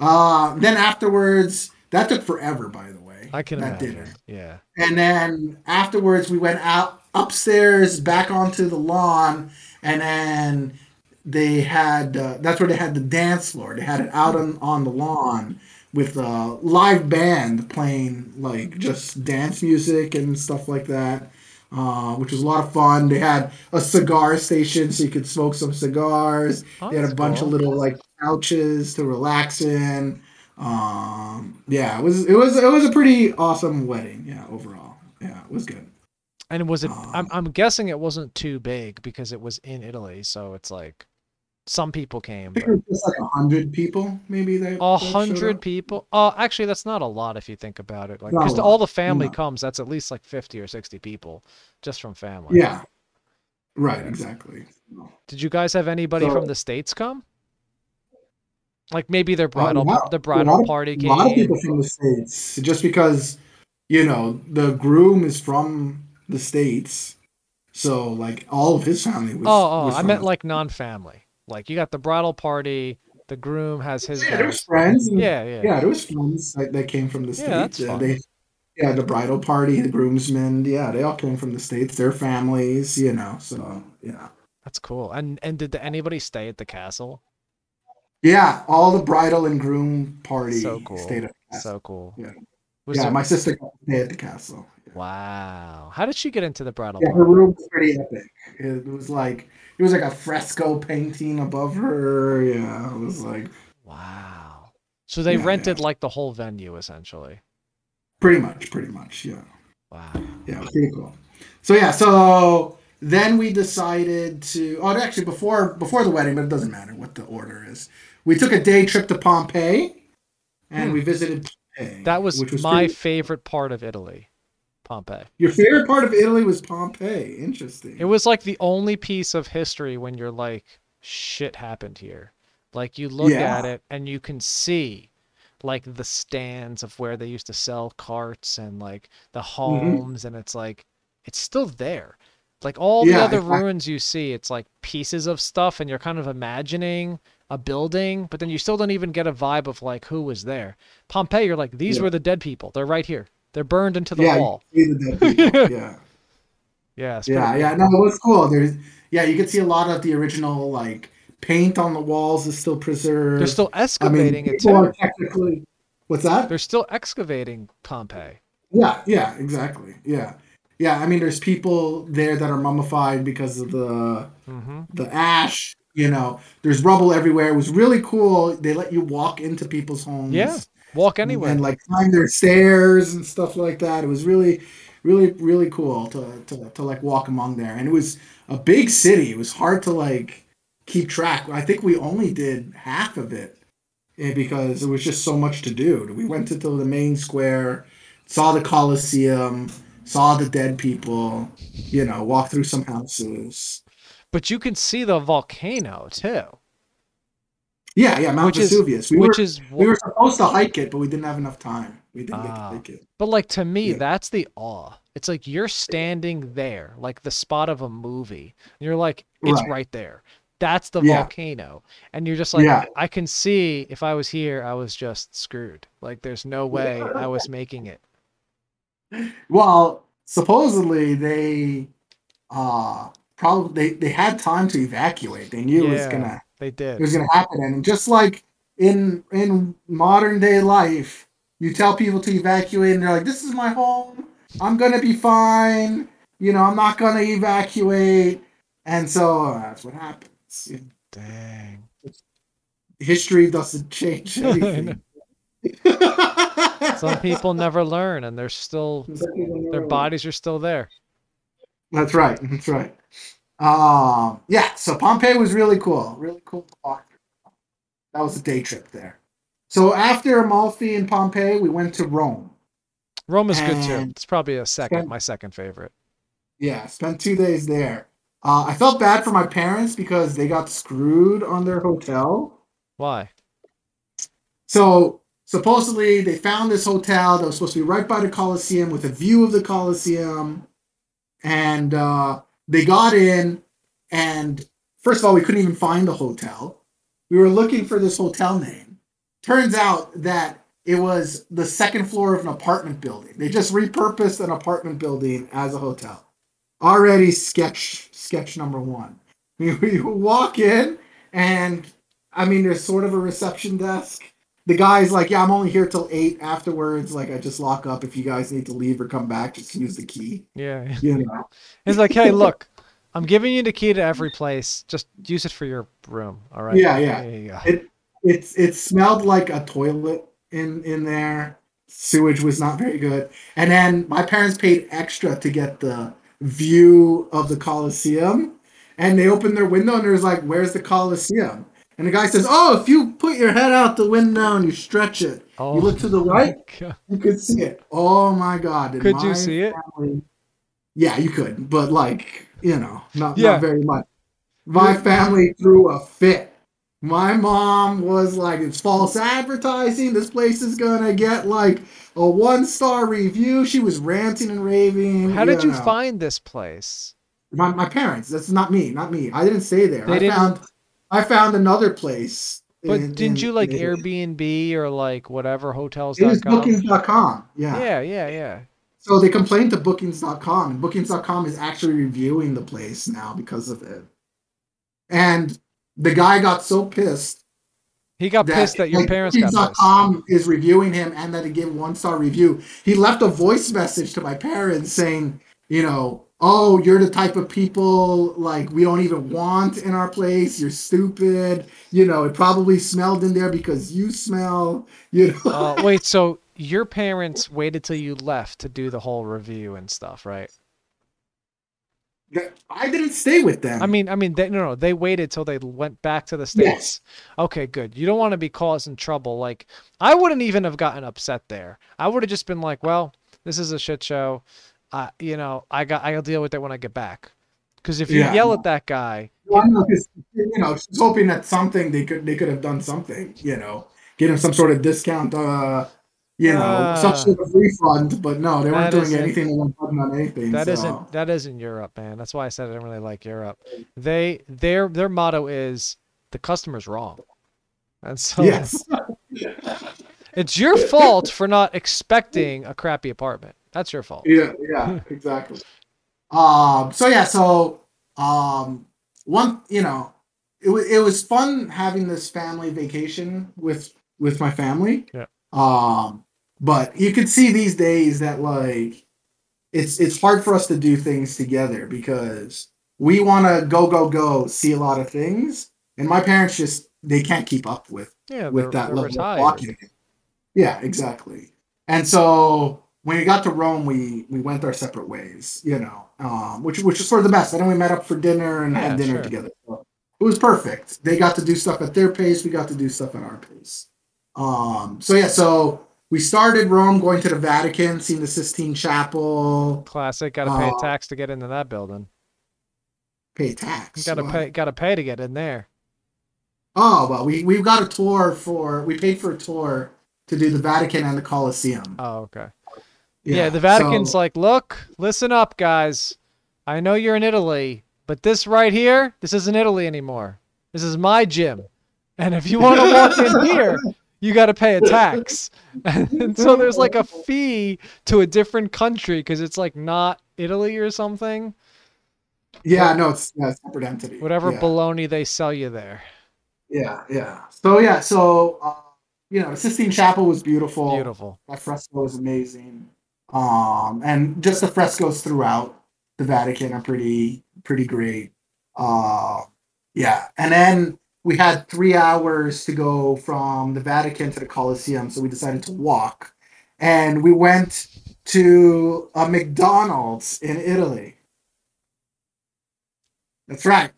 Uh, then afterwards, that took forever, by the way. I can that imagine. dinner. Yeah. And then afterwards, we went out upstairs, back onto the lawn, and then they had uh, that's where they had the dance floor. They had it out on, on the lawn with a live band playing like just dance music and stuff like that, uh, which was a lot of fun. They had a cigar station so you could smoke some cigars. Oh, they had a bunch cool. of little like couches to relax in. Um, yeah, it was it was it was a pretty awesome wedding. Yeah, overall, yeah, it was good. And was it? I'm Um, I'm guessing it wasn't too big because it was in Italy, so it's like some people came. But think it was like a hundred people, maybe. That a hundred people. Oh, actually, that's not a lot if you think about it. Like, because lot, all the family no. comes, that's at least like fifty or sixty people, just from family. Yeah, right, exactly. Did you guys have anybody So- from the states come? Like maybe their bridal the bridal of- party Came. A lot of people from the states, just because you know the groom is from the states, so like all of his family was. Oh, oh, I meant the- like non-family. Like you got the bridal party, The groom has his. Yeah, friends. and- Yeah, yeah. yeah, there was friends that, that came from the states. Yeah, that's fun. They, yeah, the bridal party, the groomsmen, yeah, they all came from the states. Their families, you know. So yeah, That's cool. And and did anybody stay at the castle? yeah, all the bridal and groom party So cool. stayed at the castle. So cool. Yeah. Was yeah, there- my sister got to stay at the castle. Wow. How did she get into the bridal Yeah, her room was pretty epic. It was like it was like a fresco painting above her. Yeah, it was like Wow. So they Yeah, yeah. rented like the whole venue essentially. pretty much, pretty much. Yeah. Wow. Yeah, pretty cool. So yeah, so then we decided to. Oh, actually, before before the wedding, but it doesn't matter what the order is. We took a day trip to Pompeii, and Hmm. we visited Pompeii. That was, which my pretty- favorite part of Italy. Pompeii. your favorite part of Italy was Pompeii. Interesting. It was like the only piece of history when you're like, shit happened here. Like you look Yeah. at it and you can see like the stands of where they used to sell carts and like the Mm-hmm. homes and it's like it's still there. Like all the other exactly. ruins you see, it's like pieces of stuff and you're kind of imagining a building, but then you still don't even get a vibe of like who was there. Pompeii, you're like, these Yeah. were the dead people. They're right here. They're burned into the yeah, you wall. see the yeah. Yeah, it's Yeah, pretty yeah, no, it was cool. There's, yeah, you can see a lot of the original like paint on the walls is still preserved. They're still I mean, excavating it too. technically. What's that? They're still excavating Pompeii. Yeah, yeah, exactly. Yeah, yeah. I mean, there's people there that are mummified because of the hmm the ash. You know, there's rubble everywhere. It was really cool. They let you walk into people's homes. Yeah, Walk anywhere. and like climb their stairs and stuff like that. It was really, really, really cool to, to, to like walk among there. And it was a big city. It was hard to like keep track. I think we only did half of it eh, because there was just so much to do. We went to the main square, saw the Colosseum, saw the dead people, you know, walked through some houses. but you can see the volcano too, Yeah, yeah, Mount Which is- Vesuvius. we which were, is we were supposed to hike it, but we didn't have enough time. We didn't get Ah. to hike it. But like to me, Yeah. that's the awe. It's like you're standing there, like the spot of a movie. And you're like, it's Right. right, there. That's the Yeah. volcano. And you're just like, Yeah. I can see if I was here, I was just screwed. Like there's no way I was making it. Well, supposedly they uh probably they, they had time to evacuate. They knew it was gonna They did. it was gonna happen. And just like in in modern day life, you tell people to evacuate and they're like, This is my home. I'm gonna be fine. You know, I'm not gonna evacuate. And so uh, that's what happens. Dang. History doesn't change anything. Some people never learn and they're still their bodies are still there. That's right. That's right. Um, yeah. So Pompeii was really cool. Really cool. to walk through. That was a day trip there. So after Amalfi and Pompeii, we went to Rome. Rome is good too. It's probably a second, Spent- my second favorite. Yeah, spent two days there. Uh, I felt bad for my parents because they got screwed on their hotel. Why? So supposedly they found this hotel that was supposed to be right by the Colosseum with a view of the Colosseum, and uh, they got in. And first of all, we couldn't even find the hotel. We were looking for this hotel name. Turns out that it was the second floor of an apartment building. They just repurposed an apartment building as a hotel. Already sketch sketch number one. We, we walk in, and I mean, there's sort of a reception desk the guy's like, yeah, I'm only here till eight. Afterwards, like, I just lock up. If you guys need to leave or come back, just use the key. Yeah. You know. It's like, hey, look, I'm giving you the key to every place. Just use it for your room. All right. Yeah, yeah. It it's it smelled like a toilet in in there. Sewage was not very good. And then my parents paid extra to get the view of the Coliseum. And they opened their window and there's like, "Where's the Coliseum?" And the guy says, "Oh, if you put your head out the window and you stretch it, Oh, you look to the right, God. You could see it. Oh my god! Could you see it? Yeah, you could, but like you know, not Yeah. not very much. My family threw a fit. My mom was like, "It's false advertising. This place is gonna get like a one star review." She was ranting and raving. How did you know. find this place? my my parents? That's not me. Not me. I didn't stay there. They I didn't- found I found another place But in- didn't in- you like in- Airbnb or like whatever hotels? It was bookings.com. Yeah. Yeah, yeah, yeah. So they complained to bookings.com, and bookings.com is actually reviewing the place now because of it. And the guy got so pissed He got pissed that your like, parents got pissed. Is reviewing him and that he gave one star review. He left a voice message to my parents saying, you know, oh, you're the type of people like we don't even want in our place. You're stupid. You know, it probably smelled in there because you smell. You know, Uh, wait, so your parents waited till you left to do the whole review and stuff, right? I didn't stay with them. I mean, I mean, they, no, no, they waited till they went back to the states. Yes. Okay, good. You don't want to be causing trouble. Like, I wouldn't even have gotten upset there. I would have just been like, well, this is a shit show. Uh, you know, I got, I'll deal with it when I get back. Because if you Yeah. yell at that guy, Well, I know, you know, she's hoping that something they could they could have done something, you know, get him some sort of discount, uh, you know, some Ah. sort of refund. But no, they weren't doing anything. They weren't putting on anything. that so. not that isn't Europe, man. That's why I said I didn't really like Europe. They their their motto is the customer's wrong, and so Yes. it's your fault for not expecting a crappy apartment. That's your fault. yeah. Yeah. Exactly. Um. So yeah. So um. One. You know, it was it was fun having this family vacation with with my family. Yeah. Um. But you could see these days that like it's it's hard for us to do things together because we want to go go go see a lot of things and my parents just they can't keep up with Yeah, with that level of walking yeah exactly and so when we got to rome we we went our separate ways you know um which which was for the best and then we met up for dinner and Yeah, had dinner sure. together so it was perfect they got to do stuff at their pace we got to do stuff at our pace um so yeah so we started rome going to the vatican seeing the sistine chapel Classic. Got to pay Uh, a tax to get into that building. pay tax Got to pay. Got to pay to get in there. oh well we we got a tour for we paid for a tour to do the vatican and the colosseum Oh, okay. Yeah, the Vatican's so- like, look, listen up, guys. I know you're in Italy, but this right here, this isn't Italy anymore. This is my gym, and if you want to walk in here, you got to pay a tax. and so there's like a fee to a different country because it's like not Italy or something. Yeah, no, it's yeah, separate entity. Whatever Yeah, baloney they sell you there. yeah, yeah. So yeah, so uh, you know, Sistine Chapel was beautiful. Beautiful. That fresco was amazing. Um, and just the frescoes throughout the Vatican are pretty pretty great. Uh, yeah, and then we had three hours to go from the Vatican to the Colosseum, so we decided to walk, and we went to a McDonald's in Italy. That's right.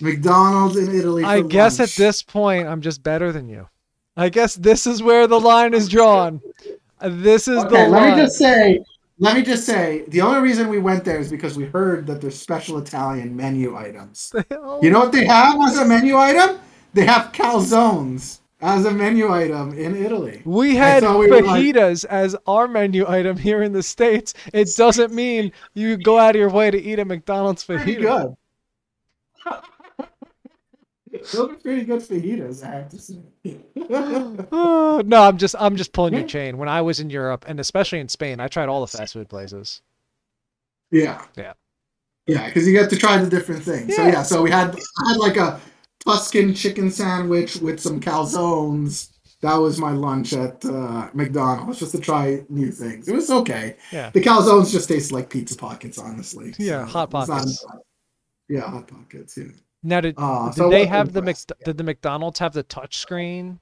McDonald's in Italy. I guess at this point, I'm just better than you. I guess this is where the line is drawn. This is Okay, the let line. me just say, let me just say, the only reason we went there is because we heard that there's special Italian menu items. You know what they have as a menu item? They have calzones as a menu item in Italy. We had we were like- fajitas as our menu item here in the States. It doesn't mean you go out of your way to eat a McDonald's fajita. good. Those are pretty good fajitas, I have to say. Oh, no, I'm just I'm just pulling your chain. When I was in Europe and especially in Spain, I tried all the fast food places. Yeah. Yeah. Yeah, because you get to try the different things. So Yeah. yeah, so we had I had like a Tuscan chicken sandwich with some calzones. That was my lunch at uh, McDonald's, just to try new things. It was okay. Yeah. The calzones just taste like pizza pockets, honestly. Yeah, Hot it's not Pockets. Yeah, hot pockets. Yeah. Now did, Uh, did so they have the Mc, did the McDonald's have the touch screen?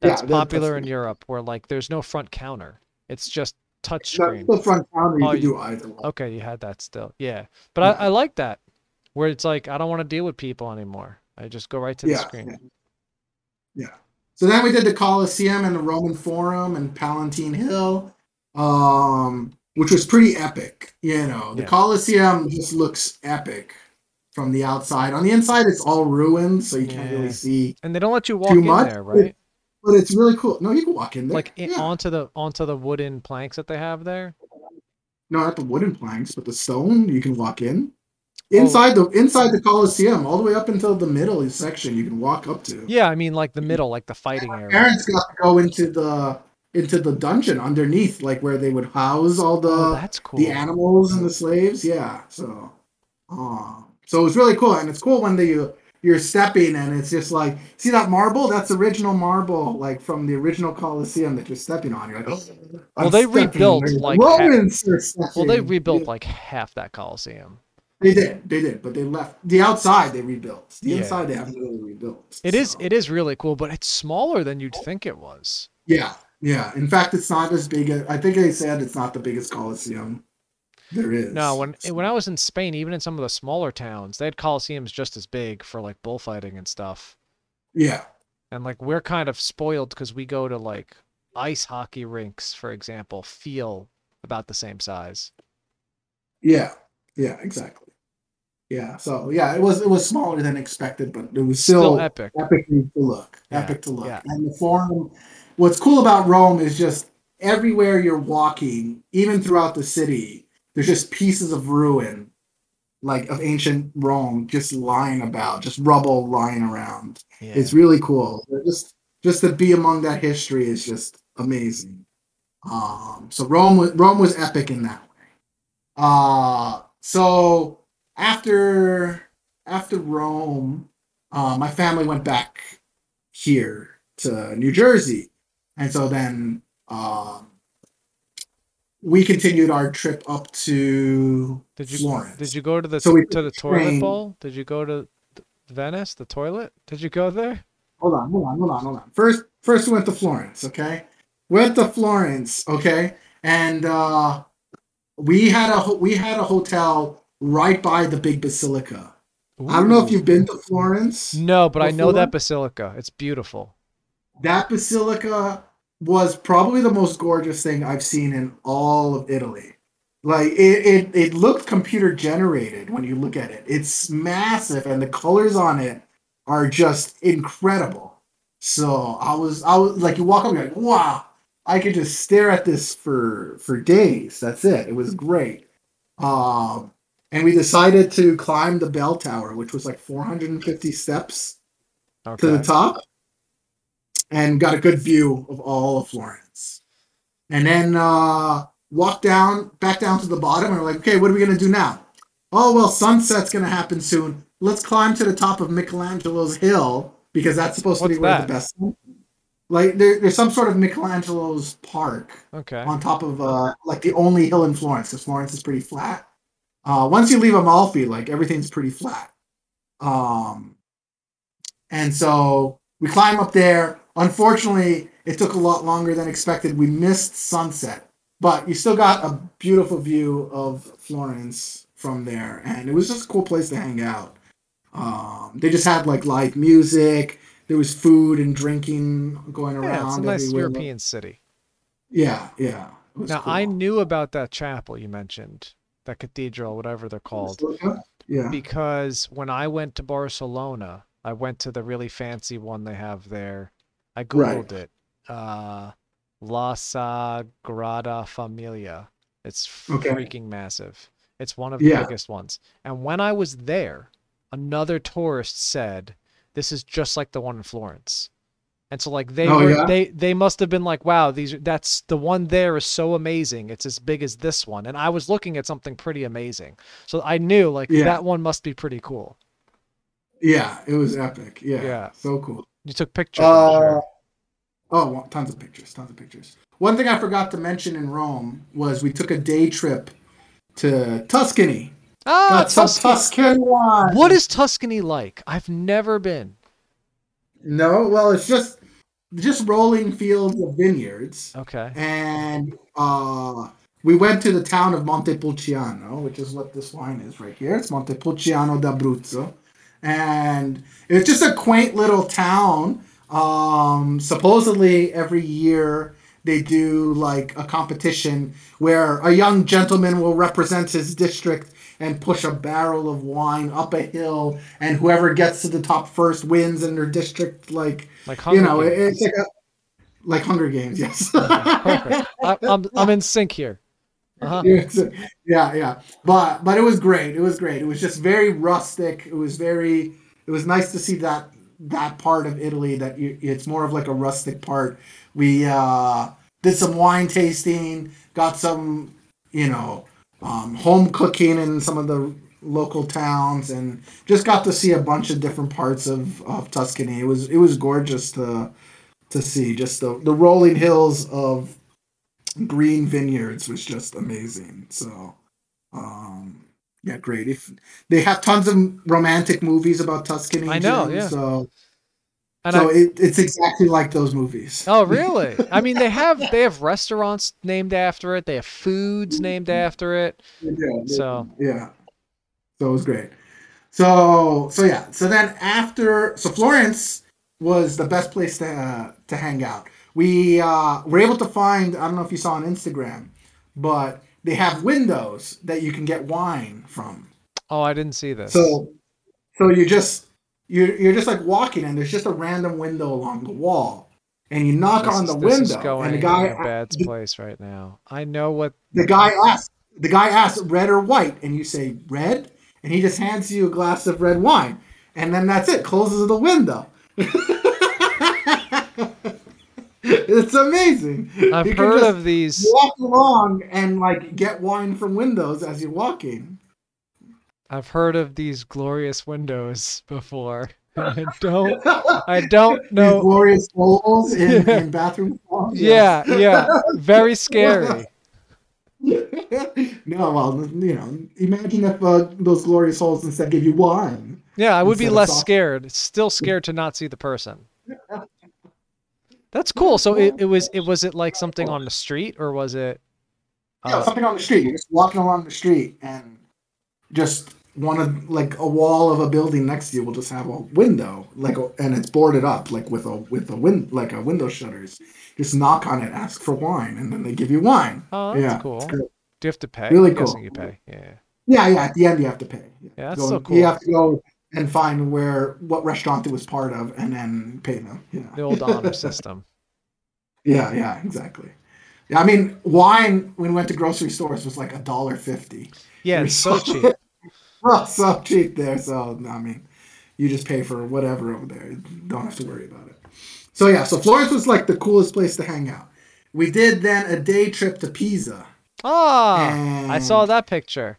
That's the popular in. Europe where like there's no front counter. It's just touch screen. the front counter, you Oh, you- do either one. Okay, you had that still. Yeah. But Yeah. I, I like that. Where it's like I don't want to deal with people anymore. I just go right to the screen. yeah. Yeah. So then we did the Colosseum and the Roman Forum and Palatine Hill, um, which was pretty epic. You know, the Yeah. Colosseum just looks epic from the outside. On the inside, it's all ruined, so you can't Yeah. really see. And they don't let you walk Too in much? there, right? But it's really cool. No, you can walk in there. Like in, yeah. onto the onto the wooden planks that they have there. no, not the wooden planks, but the stone. You can walk in. inside the inside the Coliseum, all the way up until the middle section, you can walk up to. Yeah, I mean like the middle, like the fighting My area. parents got to go into the into the dungeon underneath, like where they would house all the Oh, that's cool. the animals and the slaves. Yeah, so, uh, so it was really cool, and it's cool when they uh, you're stepping and it's just like, see that marble? That's original marble, like from the original Coliseum that you're stepping on. You're like, oh, Well, they rebuilt, like, Romans are Well, they rebuilt Yeah, like half that Coliseum. They did, they did, but they left the outside. They rebuilt the Yeah. inside. They haven't really rebuilt. It is so. it is really cool, but it's smaller than you'd think it was. Yeah, yeah. In fact, it's not as big. As, I think they said it's not the biggest Coliseum there is. No, when when I was in Spain, even in some of the smaller towns, they had coliseums just as big for like bullfighting and stuff. yeah, And like we're kind of spoiled because we go to like ice hockey rinks, for example, feel about the same size. yeah, yeah, exactly. Yeah, so yeah, it was it was smaller than expected, but it was still, Still epic. epic to look, Yeah, epic to look. yeah. And the forum, what's cool about Rome is just everywhere you're walking, even throughout the city, there's just pieces of ruin, like of ancient Rome, just lying about, just rubble lying around. Yeah. It's really cool. Just just to be among that history is just amazing. Um, so Rome was Rome was epic in that way. Uh, so after after Rome, uh, my family went back here to New Jersey, and so then um, we continued our trip up to Did you Florence. did you go to the So we to the toilet bowl? Did you go to th- Venice, the toilet? Did you go there? hold on, hold on, hold on, hold on. First, first we went to Florence, okay? Went to Florence, okay, and uh, we had a ho- we had a hotel right by the big basilica. I don't know if Ooh. you've been to Florence. No, but I know before? that basilica. It's beautiful. That basilica was probably the most gorgeous thing I've seen in all of Italy. Like it, it, it looked computer generated when you look at it. It's massive, and the colors on it are just incredible. So I was, I was like, you walk up, you're like, wow, I could just stare at this for for days. That's it. It was great. Um, and we decided to climb the bell tower, which was like 450 steps to the top and got a good view of all of Florence. And then uh, walked down, back down to the bottom, and we're like, okay, what are we gonna do now? Oh well, sunset's gonna happen soon. Let's climb to the top of Michelangelo's hill because that's supposed to What's be where that? the best. Like there, there's some sort of Michelangelo's park Okay. on top of uh, like the only hill in Florence because Florence is pretty flat. Uh, once you leave Amalfi, like everything's pretty flat. Um, and so we climb up there. Unfortunately, it took a lot longer than expected. We missed sunset, but you still got a beautiful view of Florence from there, and it was just a cool place to hang out. Um, they just had like live music. There was food and drinking going around. Yeah, it's a nice everywhere. European city. Yeah, yeah. Now I knew about that chapel you mentioned, that cathedral, whatever they're called, Yeah. because when I went to Barcelona, I went to the really fancy one they have there. I googled it. Uh, La Sagrada Familia. It's Okay. freaking massive. It's one of the Yeah. biggest ones. And when I was there, another tourist said, "This is just like the one in Florence." And so like they Oh, were yeah? they they must have been like, "Wow, these that's the one there is so amazing. It's as big as this one." And I was looking at something pretty amazing. So I knew like Yeah. that one must be pretty cool. Yeah, it was epic. Yeah. Yeah. So cool. You took pictures, Uh, sure. oh, well, tons of pictures, tons of pictures. One thing I forgot to mention in Rome was we took a day trip to Tuscany. Ah, Got Tuscany. Tuscan wine. What is Tuscany like? I've never been. No, well, it's just just rolling fields of vineyards, Okay. and uh, we went to the town of Montepulciano, which is what this wine is right here. It's Montepulciano d'Abruzzo, and it's just a quaint little town. Um, supposedly every year they do like a competition where a young gentleman will represent his district and push a barrel of wine up a hill, and whoever gets to the top first wins in their district. Like Like you Hunger know, it- Games. it's like a like Hunger Games. Yes. Perfect. I, I'm I'm in sync here. Uh-huh. yeah, yeah. But but it was great. It was great. It was just very rustic. It was very. It was nice to see that that part of Italy that you, it's more of like a rustic part. We uh, did some wine tasting, got some you know um, home cooking in some of the local towns, and just got to see a bunch of different parts of, of Tuscany. It was it was gorgeous to to see. Just the the rolling hills of green vineyards was just amazing. So, um, yeah, great. If they have tons of romantic movies about Tuscany, I know, yeah. So, And so I- it, it's exactly like those movies. Oh, really? I mean, they have they have restaurants named after it. They have foods named after it. Yeah, So yeah. So it was great. So so yeah. So then after so Florence was the best place to uh, to hang out. We uh, were able to find I don't know if you saw on Instagram, but they have windows that you can get wine from. oh, I didn't see this. So so you just you're you're just like walking and there's just a random window along the wall. And you knock this, on the is window going and the guy in a bad the, place right now. I know what. the guy asks the guy asks red or white and you say red and he just hands you a glass of red wine and then that's it closes the window it's amazing I've You can heard of these. walk along and like get wine from windows as you're walking I've heard of these glorious windows before. I don't. I don't These know. glorious holes in, Yeah. in bathroom walls. Yeah, yeah. Very scary. no, well, you know, imagine if uh, those glorious holes instead give you wine. Yeah, I would be less scared. Still scared to not see the person. That's cool. So it, it was it was it like something on the street or was it? Yeah, uh, something on the street. You're just walking along the street and just one of like a wall of a building next to you will just have a window, like, and it's boarded up, like with a with a win like a window shutters. Just knock on it, ask for wine, and then they give you wine. Oh, that's yeah, cool. Do you have to pay? Really I'm cool. you pay. Yeah. Yeah, yeah. At the end, you have to pay. Yeah, that's Go- so cool. You have to go and find where what restaurant it was part of, and then pay them. Yeah. The old honor system. Yeah, yeah, exactly. Yeah, I mean, wine when we went to grocery stores was like a dollar fifty. Yeah, it's so cheap. Well, so cheap there. So I mean, you just pay for whatever over there. You don't have to worry about it. So yeah, so Florence was like the coolest place to hang out. We did then a day trip to Pisa. Ah, I saw that picture.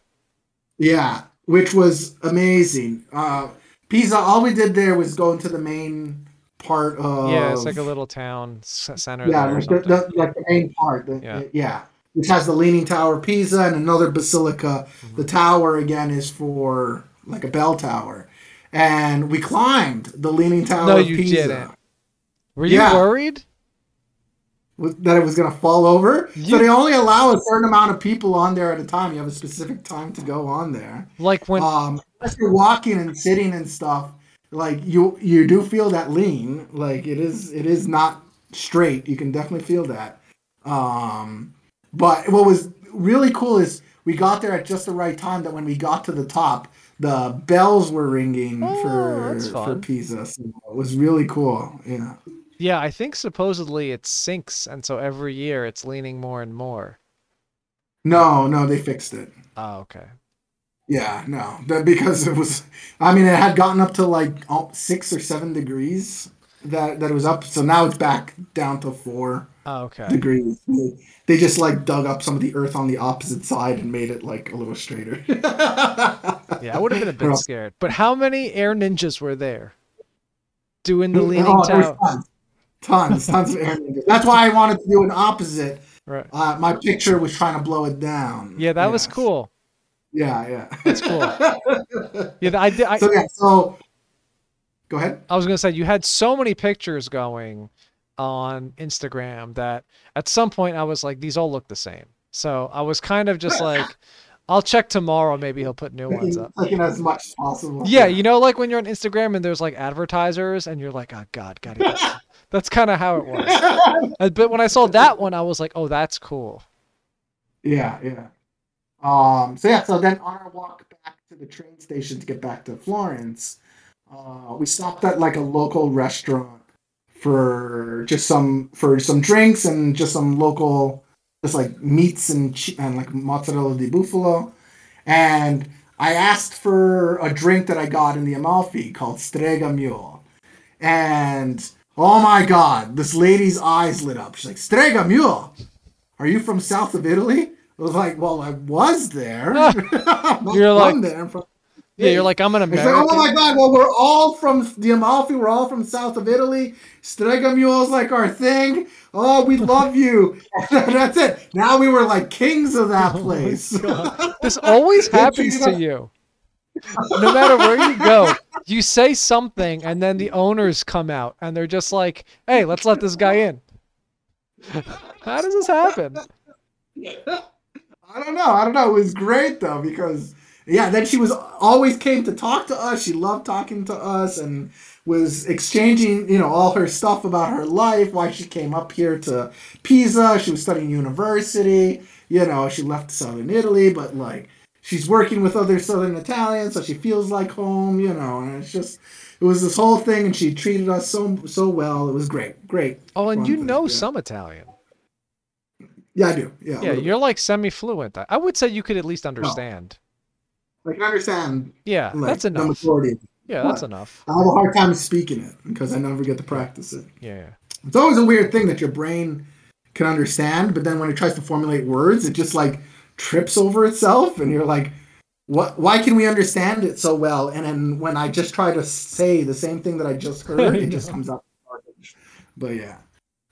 Yeah, which was amazing. Uh, Pisa. All we did there was go into the main part of. Yeah, it's like a little town center yeah, there like the, the, like the main part. the- Yeah. yeah, which has the Leaning Tower of Pisa and another basilica. Mm-hmm. The tower again is for like a bell tower, and we climbed the Leaning Tower. No, of you Pisa. didn't. Were you Yeah. worried? That it was gonna fall over. You- So they only allow a certain amount of people on there at a time. You have a specific time to go on there. Like when um as you're walking and sitting and stuff like you you do feel that lean. Like it is it is not straight. You can definitely feel that. Um but what was really cool is we got there at just the right time that when we got to the top the bells were ringing Oh, for for pisa. So it was really cool. Yeah Yeah, I think supposedly it sinks, and so every year it's leaning more and more. no no they fixed it Oh, okay. Yeah, no, that because it was. I mean, it had gotten up to like oh, six or seven degrees that that it was up. So now it's back down to four Oh, okay. degrees. They, just like dug up some of the earth on the opposite side and made it like a little straighter. Yeah, I would have been a bit scared. But how many air ninjas were there doing the Oh, leaning there's tower? Tons, tons, of air ninjas. That's why I wanted to do an opposite. Right. Uh, my picture was trying to blow it down. Yeah, that was cool. Yeah, yeah. That's cool. Yeah, I did. I, so yeah, so go ahead. I was gonna say you had so many pictures going on Instagram that at some point I was like, these all look the same. So I was kind of just like, I'll check tomorrow. Maybe he'll put new ones up. Taking as much as possible. Yeah, you know, like when you're on Instagram and there's like advertisers, and you're like, oh God, gotta get. this." That's kind of how it was. But when I saw that one, I was like, oh, that's cool. Yeah, yeah. Um, so yeah, so then on our walk back to the train station to get back to Florence, uh, we stopped at like a local restaurant for just some for some drinks and just some local just like meats and and like mozzarella di bufalo, and I asked for a drink that I got in the Amalfi called Strega Mule, and oh my god, this lady's eyes lit up. She's like, Strega Mule, are you from south of Italy? I was like, well, I was there. You're like- there. I'm from Yeah, you're like I'm an it's like, American. oh my god, well, we're all from the Amalfi, we're all from south of Italy. Strega Mule's like our thing. Oh, we love you. That's it. Now we were like kings of that oh place. This always happens to you. No matter where you go, you say something and then the owners come out and they're just like, "Hey, let's let this guy in." How does this happen? I don't know. I don't know. It was great though because yeah, then she was always came to talk to us. She loved talking to us and was exchanging, you know, all her stuff about her life, why she came up here to Pisa. She was studying university. You know, she left southern Italy, but like she's working with other southern Italians, so she feels like home, you know, and it's just it was this whole thing and she treated us so so well. It was great. Great. Oh, and you thing, know yeah. some Italian. Yeah, I do. Yeah. Yeah, you're like semi-fluent. I- I would say you could at least understand. bit. I can understand Yeah, like, that's enough. majority. Yeah, that's enough. I have a hard time speaking it because I never get to practice it. Yeah. yeah. It's always a weird thing that your brain can understand, but then when it tries to formulate words, it just like trips over itself, and you're like, "What? Why can we understand it so well?" And then when I just try to say the same thing that I just heard, it just comes out garbage. But yeah,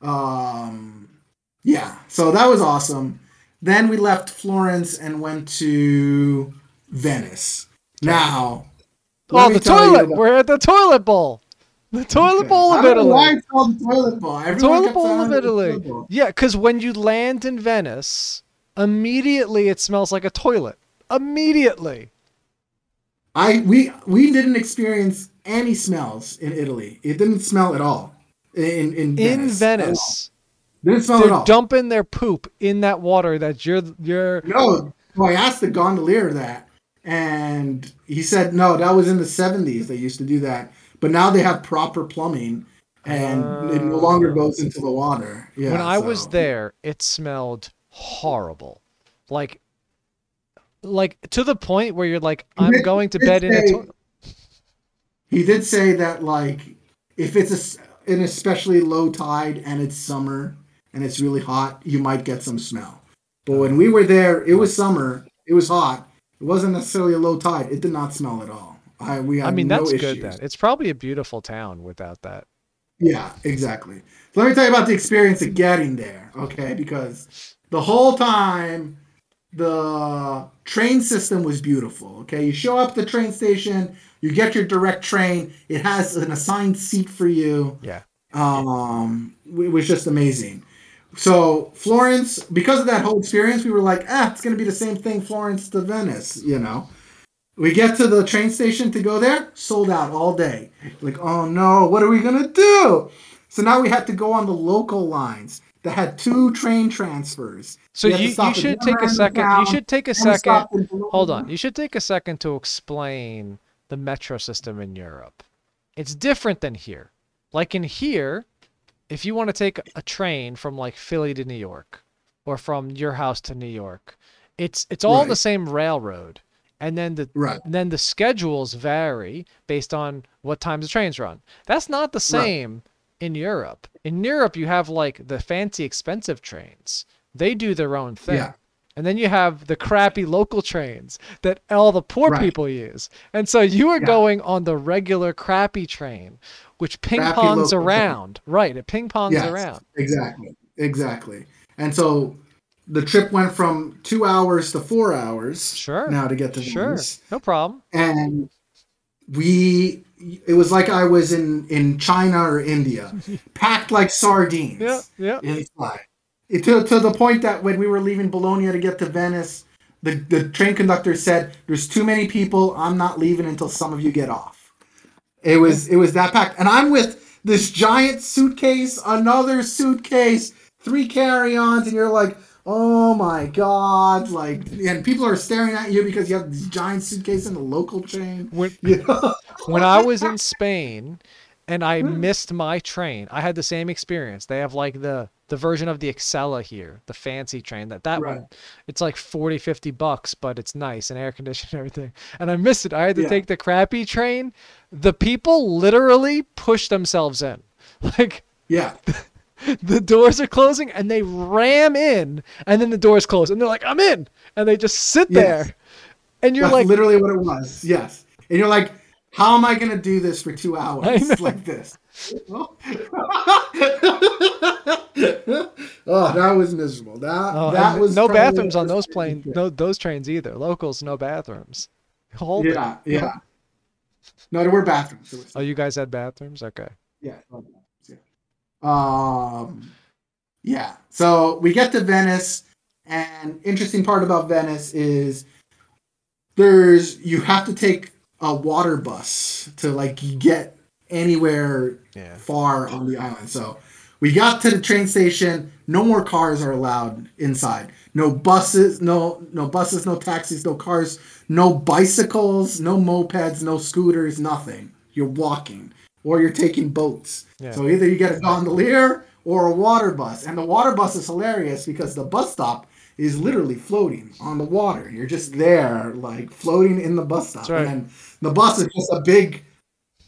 um, yeah. So that was awesome. Then we left Florence and went to Venice. Now, Oh, the toilet. about- We're at the toilet bowl. The toilet Okay. bowl of know why Italy. it's called the toilet bowl. Everyone Toilet bowl of Italy. bowl. Yeah, because when you land in Venice, immediately it smells like a toilet. Immediately. I we we didn't experience any smells in Italy. It didn't smell at all. In in Venice. In Venice, Didn't smell they're all. dumping their poop in that water that you're you're. No. Well, I asked the gondolier that, and he said no. That was in the seventies. They used to do that, but now they have proper plumbing, and it no longer goes oh. into the water. Yeah. when I was there, it smelled horrible, like, like to the point where you're like, I'm going to bed in a toilet. He did say that like if it's a an especially low tide and it's summer and it's really hot, you might get some smell. But when we were there, it was summer. It was hot. It wasn't necessarily a low tide. It did not smell at all. I we had I mean, no that's issues. good then. It's probably a beautiful town without that. Yeah, exactly. So let me tell you about the experience of getting there, okay? Because the whole time the train system was beautiful, okay? You show up at the train station, you get your direct train, it has an assigned seat for you. Yeah. Um it was just amazing. So Florence, because of that whole experience, we were like, ah, it's gonna be the same thing Florence to Venice, you know. We get to the train station to go there, sold out all day. Like, oh no, what are we gonna do? So now we had to go on the local lines that had two train transfers. So you, you should take a second. You should take a second. stopped in Bologna. Hold on. You should take a second to explain the metro system in Europe. It's different than here. Like in here, if you want to take a train from like Philly to New York or from your house to New York, it's it's all Right. the same railroad. And then the Right. then the schedules vary based on what times the trains run. That's not the same Right. In Europe. In Europe you have like the fancy expensive trains. They do their own thing. Yeah. And then you have the crappy local trains that all the poor Right. people use. And so you are Yeah. going on the regular crappy train, which ping pongs local train. around. Right. It ping pongs Yes, around. Exactly. Exactly. And so the trip went from two hours to four hours. Sure. Now to get to the Sure. Venice. No problem. and we it was like I was in in China or India, packed like sardines. Yeah. Yeah. Inside. It, to, to the point that when we were leaving Bologna to get to Venice, the, the train conductor said, There's too many people, I'm not leaving until some of you get off. It was it was that packed. And I'm with this giant suitcase, another suitcase, three carry-ons, and you're like, oh my god, like and people are staring at you because you have this giant suitcase in the local train. When, You know? when I was in Spain, and I missed my train. I had the same experience. They have like the the version of the Acela here, the fancy train. That that Right. one, it's like 40, 50 bucks, but it's nice and air conditioned and everything. And I missed it. I had to Yeah. take the crappy train. The people literally push themselves in. Like Yeah. The doors are closing and they ram in and then the doors close and they're like, I'm in. And they just sit Yes. there. And you're That's like, literally what it was. Yes. And you're like, how am I going to do this for two hours like this? oh, that was miserable. That Oh, that was no bathrooms on those planes no those trains either. Locals, no bathrooms. Hold it. Yeah, yeah. No, there were bathrooms. There Oh, you guys had bathrooms? Okay. yeah, there were bathrooms, yeah. Um, yeah. So we get to Venice, and interesting part about Venice is there's you have to take a water bus to like get anywhere Yeah. far on the island. So we got to the train station. No more cars are allowed inside. No buses, no no buses, no taxis, no cars, no bicycles, no mopeds, no scooters, nothing. You're walking or you're taking boats. Yeah. So either you get a gondolier or a water bus. And the water bus is hilarious because the bus stop is literally floating on the water. You're just there, like floating in the bus stop. Right. And then the bus is just a big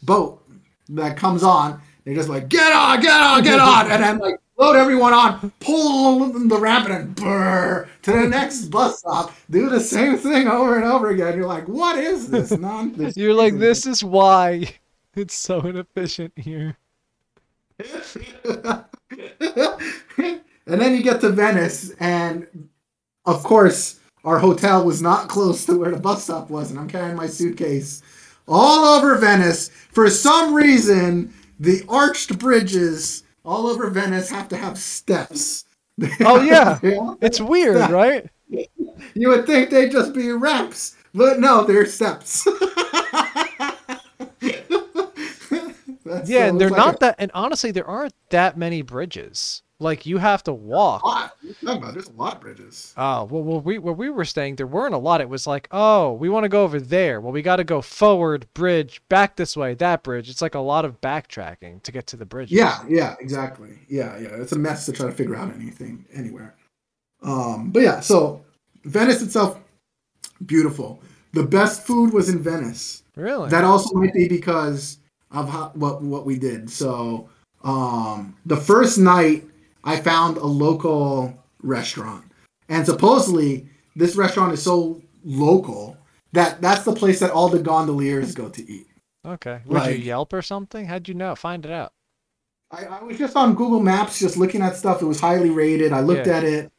boat that comes on. They're just like, get on, get on, get on. And then like load everyone on, pull the ramp and brr to the next bus stop. Do the same thing over and over again. You're like, what is this? Non this You're like, this is why it's so inefficient here. and then you get to Venice, and of course, our hotel was not close to where the bus stop was, and I'm carrying my suitcase all over Venice. For some reason, the arched bridges all over Venice have to have steps. Oh, yeah. It's weird, Yeah. right? You would think they'd just be ramps, but no, they're steps. That's- Yeah, and they're like not a- that and honestly there aren't that many bridges. Like you have to walk. lot. What are about? There's a lot of bridges. Oh, well, where we, where we were staying, there weren't a lot. It was like, oh, we want to go over there. Well, we got to go forward, bridge, back this way, that bridge. It's like a lot of backtracking to get to the bridge. Yeah, yeah, exactly. Yeah, yeah. It's a mess to try to figure out anything anywhere. Um, but yeah, so Venice itself, beautiful. The best food was in Venice. Really? That also might be because of how, what what we did. So um, the first night, I found a local restaurant, and supposedly this restaurant is so local that that's the place that all the gondoliers go to eat. okay. Would you Yelp or something? How'd you know? Find it out. I, I was just on Google Maps, just looking at stuff. It was highly rated. I looked Yeah. at it,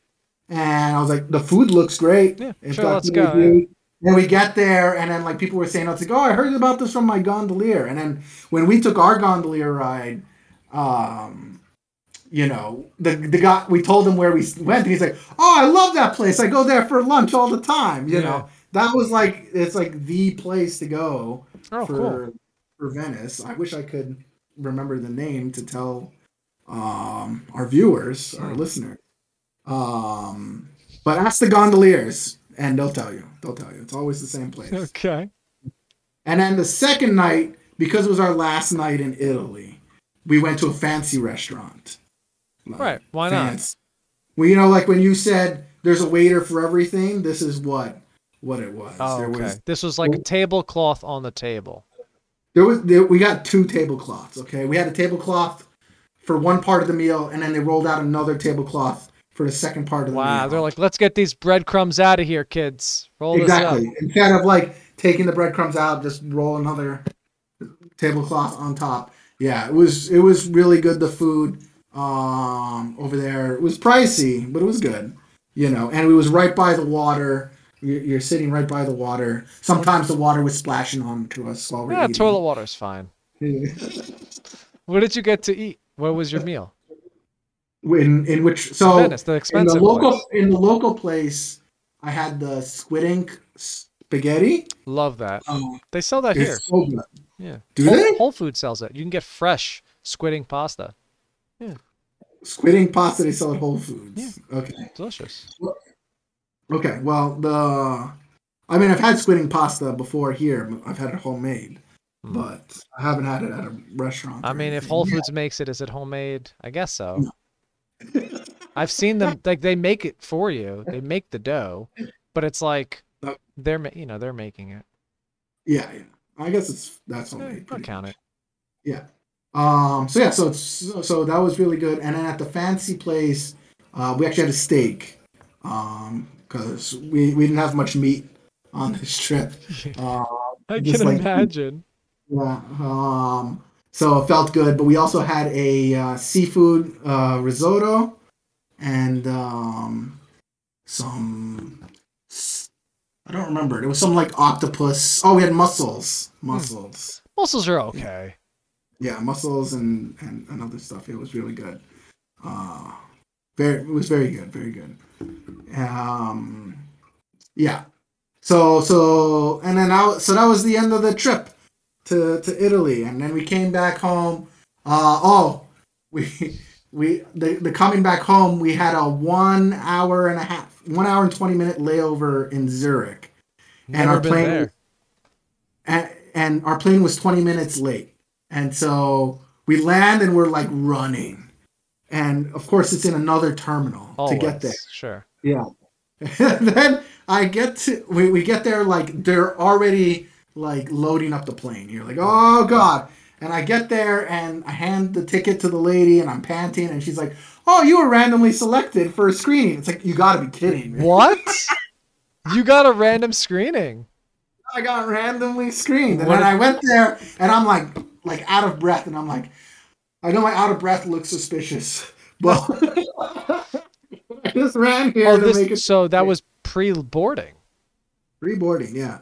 and I was like, the food looks great. Yeah, It's sure, let's go, reviews. Then we get there, and then like people were saying, "I was like, oh, I heard about this from my gondolier." And then when we took our gondolier ride, um, you know, the the guy we told him where we went, and he's like, "Oh, I love that place. I go there for lunch all the time." You Yeah. know, that was like it's like the place to go Oh, for cool. for Venice. I wish I could remember the name to tell um, our viewers, our Hmm. listeners. Um, but ask the gondoliers, and they'll tell you. They'll tell you. It's always the same place. Okay. And then the second night, because it was our last night in Italy, we went to a fancy restaurant. Like, Right, why not? Well, you know, like when you said there's a waiter for everything, this is what what it was. Oh, there okay. was This was like a tablecloth on the table. there was there, we got two tablecloths. Okay, we had a tablecloth for one part of the meal, and then they rolled out another tablecloth for the second part of the meal. Wow. They're like, let's get these breadcrumbs out of here, kids. Roll exactly. this up. Instead of like taking the breadcrumbs out, just roll another tablecloth on top. Yeah, it was it was really good. The food um, over there it was pricey, but it was good. You know, and it was right by the water. You're, you're sitting right by the water. Sometimes the water was splashing onto us while we're Yeah, eating. toilet water's fine. What did you get to eat? What was your meal? In in which so Venice, the in the local place. in the local place, I had the squid ink spaghetti. Love that. Um, They sell that here. so. Yeah. Do Whole, they? Whole Food sells it. You can get fresh squid ink pasta. Yeah. Squid ink pasta they sell at Whole Foods. Okay. Delicious. Okay. Well, the I mean, I've had squid ink pasta before here. I've had it homemade. Hmm. but I haven't had it at a restaurant. I mean, if. Whole Yeah. Foods makes it, is it homemade? I guess so. I've seen them like they make it for you. They make the dough, but it's like they're you know they're making it. yeah, yeah. I guess it's that's Eh, homemade. I'll count much. it. Yeah. Um. So yeah. So it's so, so that was really good. And then at the fancy place, uh, we actually had a steak. Um, because we we didn't have much meat on this trip. Uh, I can like- imagine. Yeah. Um. So it felt good, but we also had a uh, seafood uh, risotto and um, some. I don't remember. It was some like octopus. Oh, we had mussels. Mussels. Mussels are okay. Yeah, mussels and, and and other stuff. It was really good. Uh, very. It was very good. Very good. Um. Yeah. So so and then I so that was the end of the trip to to Italy, and then we came back home. Uh oh, we we the the coming back home. We had a one hour and a half, one hour and twenty minute layover in Zurich, Never our been plane- there. and and our plane was twenty minutes late, and so we land and we're like running, and of course it's in another terminal to get there. Sure. Yeah. And then I get to we, we get there like they're already like loading up the plane. You're like, oh god. And I get there and I hand the ticket to the lady and I'm panting and she's like, Oh, you were randomly selected for a screening. It's like you gotta be kidding me. What? you got a random screening. I got randomly screened. And What then I went there and I'm like like out of breath and I'm like, I know my out of breath looks suspicious. But I just ran here Oh, to make it this, so that was pre-boarding. Reboarding, yeah,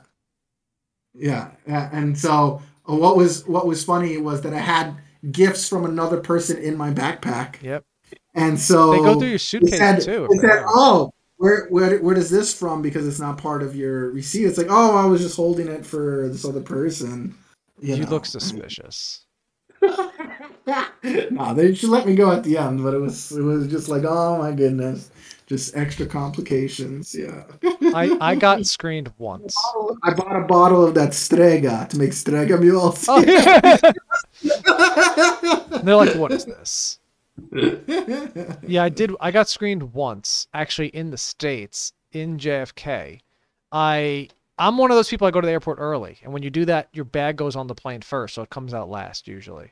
yeah, yeah. And so uh, what was what was funny was that I had gifts from another person in my backpack, Yep. and so They go through your suitcase said, too. they said, "Oh, where where where does this from?" Because it's not part of your receipt. It's like, "Oh, I was just holding it for this other person." You, you look suspicious. no, they just let me go at the end, but it was it was just like, oh my goodness, just extra complications. Yeah. I I got screened once. I bought a bottle of that Strega to make Strega mules. Oh, yeah. They're like, "What is this?" Yeah, I did. I got screened once, actually, in the states in JFK. I I'm one of those people. I go to the airport early, and when you do that, your bag goes on the plane first, so it comes out last usually.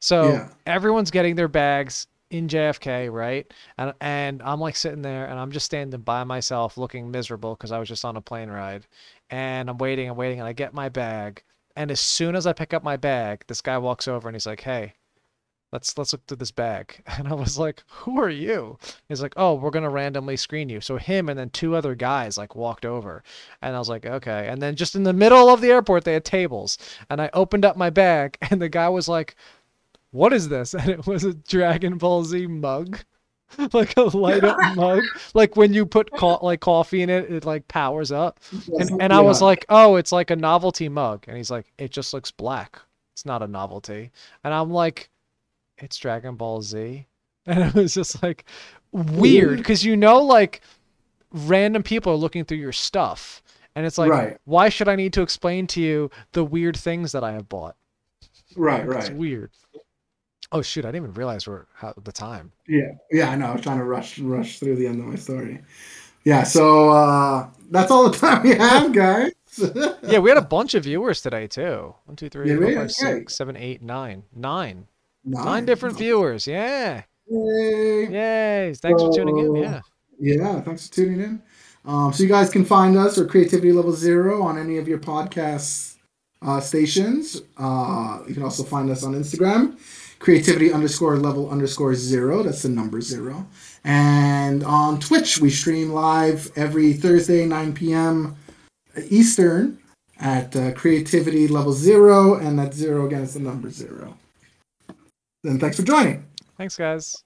So Yeah. everyone's getting their bags in JFK, right? And and I'm like sitting there, and I'm just standing by myself, looking miserable because I was just on a plane ride, and I'm waiting and waiting, and I get my bag, and as soon as I pick up my bag, this guy walks over and he's like, "Hey." let's let's look through this bag. And i was like who are you? He's like oh we're gonna randomly screen you. So him and then two other guys like walked over. And i was like okay. And then just in the middle of the airport they had tables. And i opened up my bag and the guy was like what is this and it was a dragon ball z mug like a light up mug like when you put co- like coffee in it it like powers up and, and i was like oh it's like a novelty mug and he's like it just looks black it's not a novelty and i'm like it's Dragon Ball Z. And it was just like weird because you know, like random people are looking through your stuff. And it's like, Right. why should I need to explain to you the weird things that I have bought? right, It's right. It's weird. Oh shoot, I didn't even realize we're how, the time. Yeah, yeah. I know. I was trying to rush rush through the end of my story. Yeah. So uh, that's all the time we have, guys. Yeah, we had a bunch of viewers today too. One, two, three, Yeah, four, we- five, okay. six, seven, eight, nine. Nine. Nine, Nine different viewers. Yeah. Yay. Yay. Thanks for tuning in. Yeah. Yeah, thanks for tuning in. Um, so you guys can find us or Creativity Level Zero on any of your podcast uh, stations. Uh, you can also find us on Instagram, creativity underscore level underscore zero. That's the number zero. And on Twitch, we stream live every Thursday, 9 p.m. Eastern at uh, creativity level zero. And that zero again is the number zero. Then thanks for joining. Thanks, guys.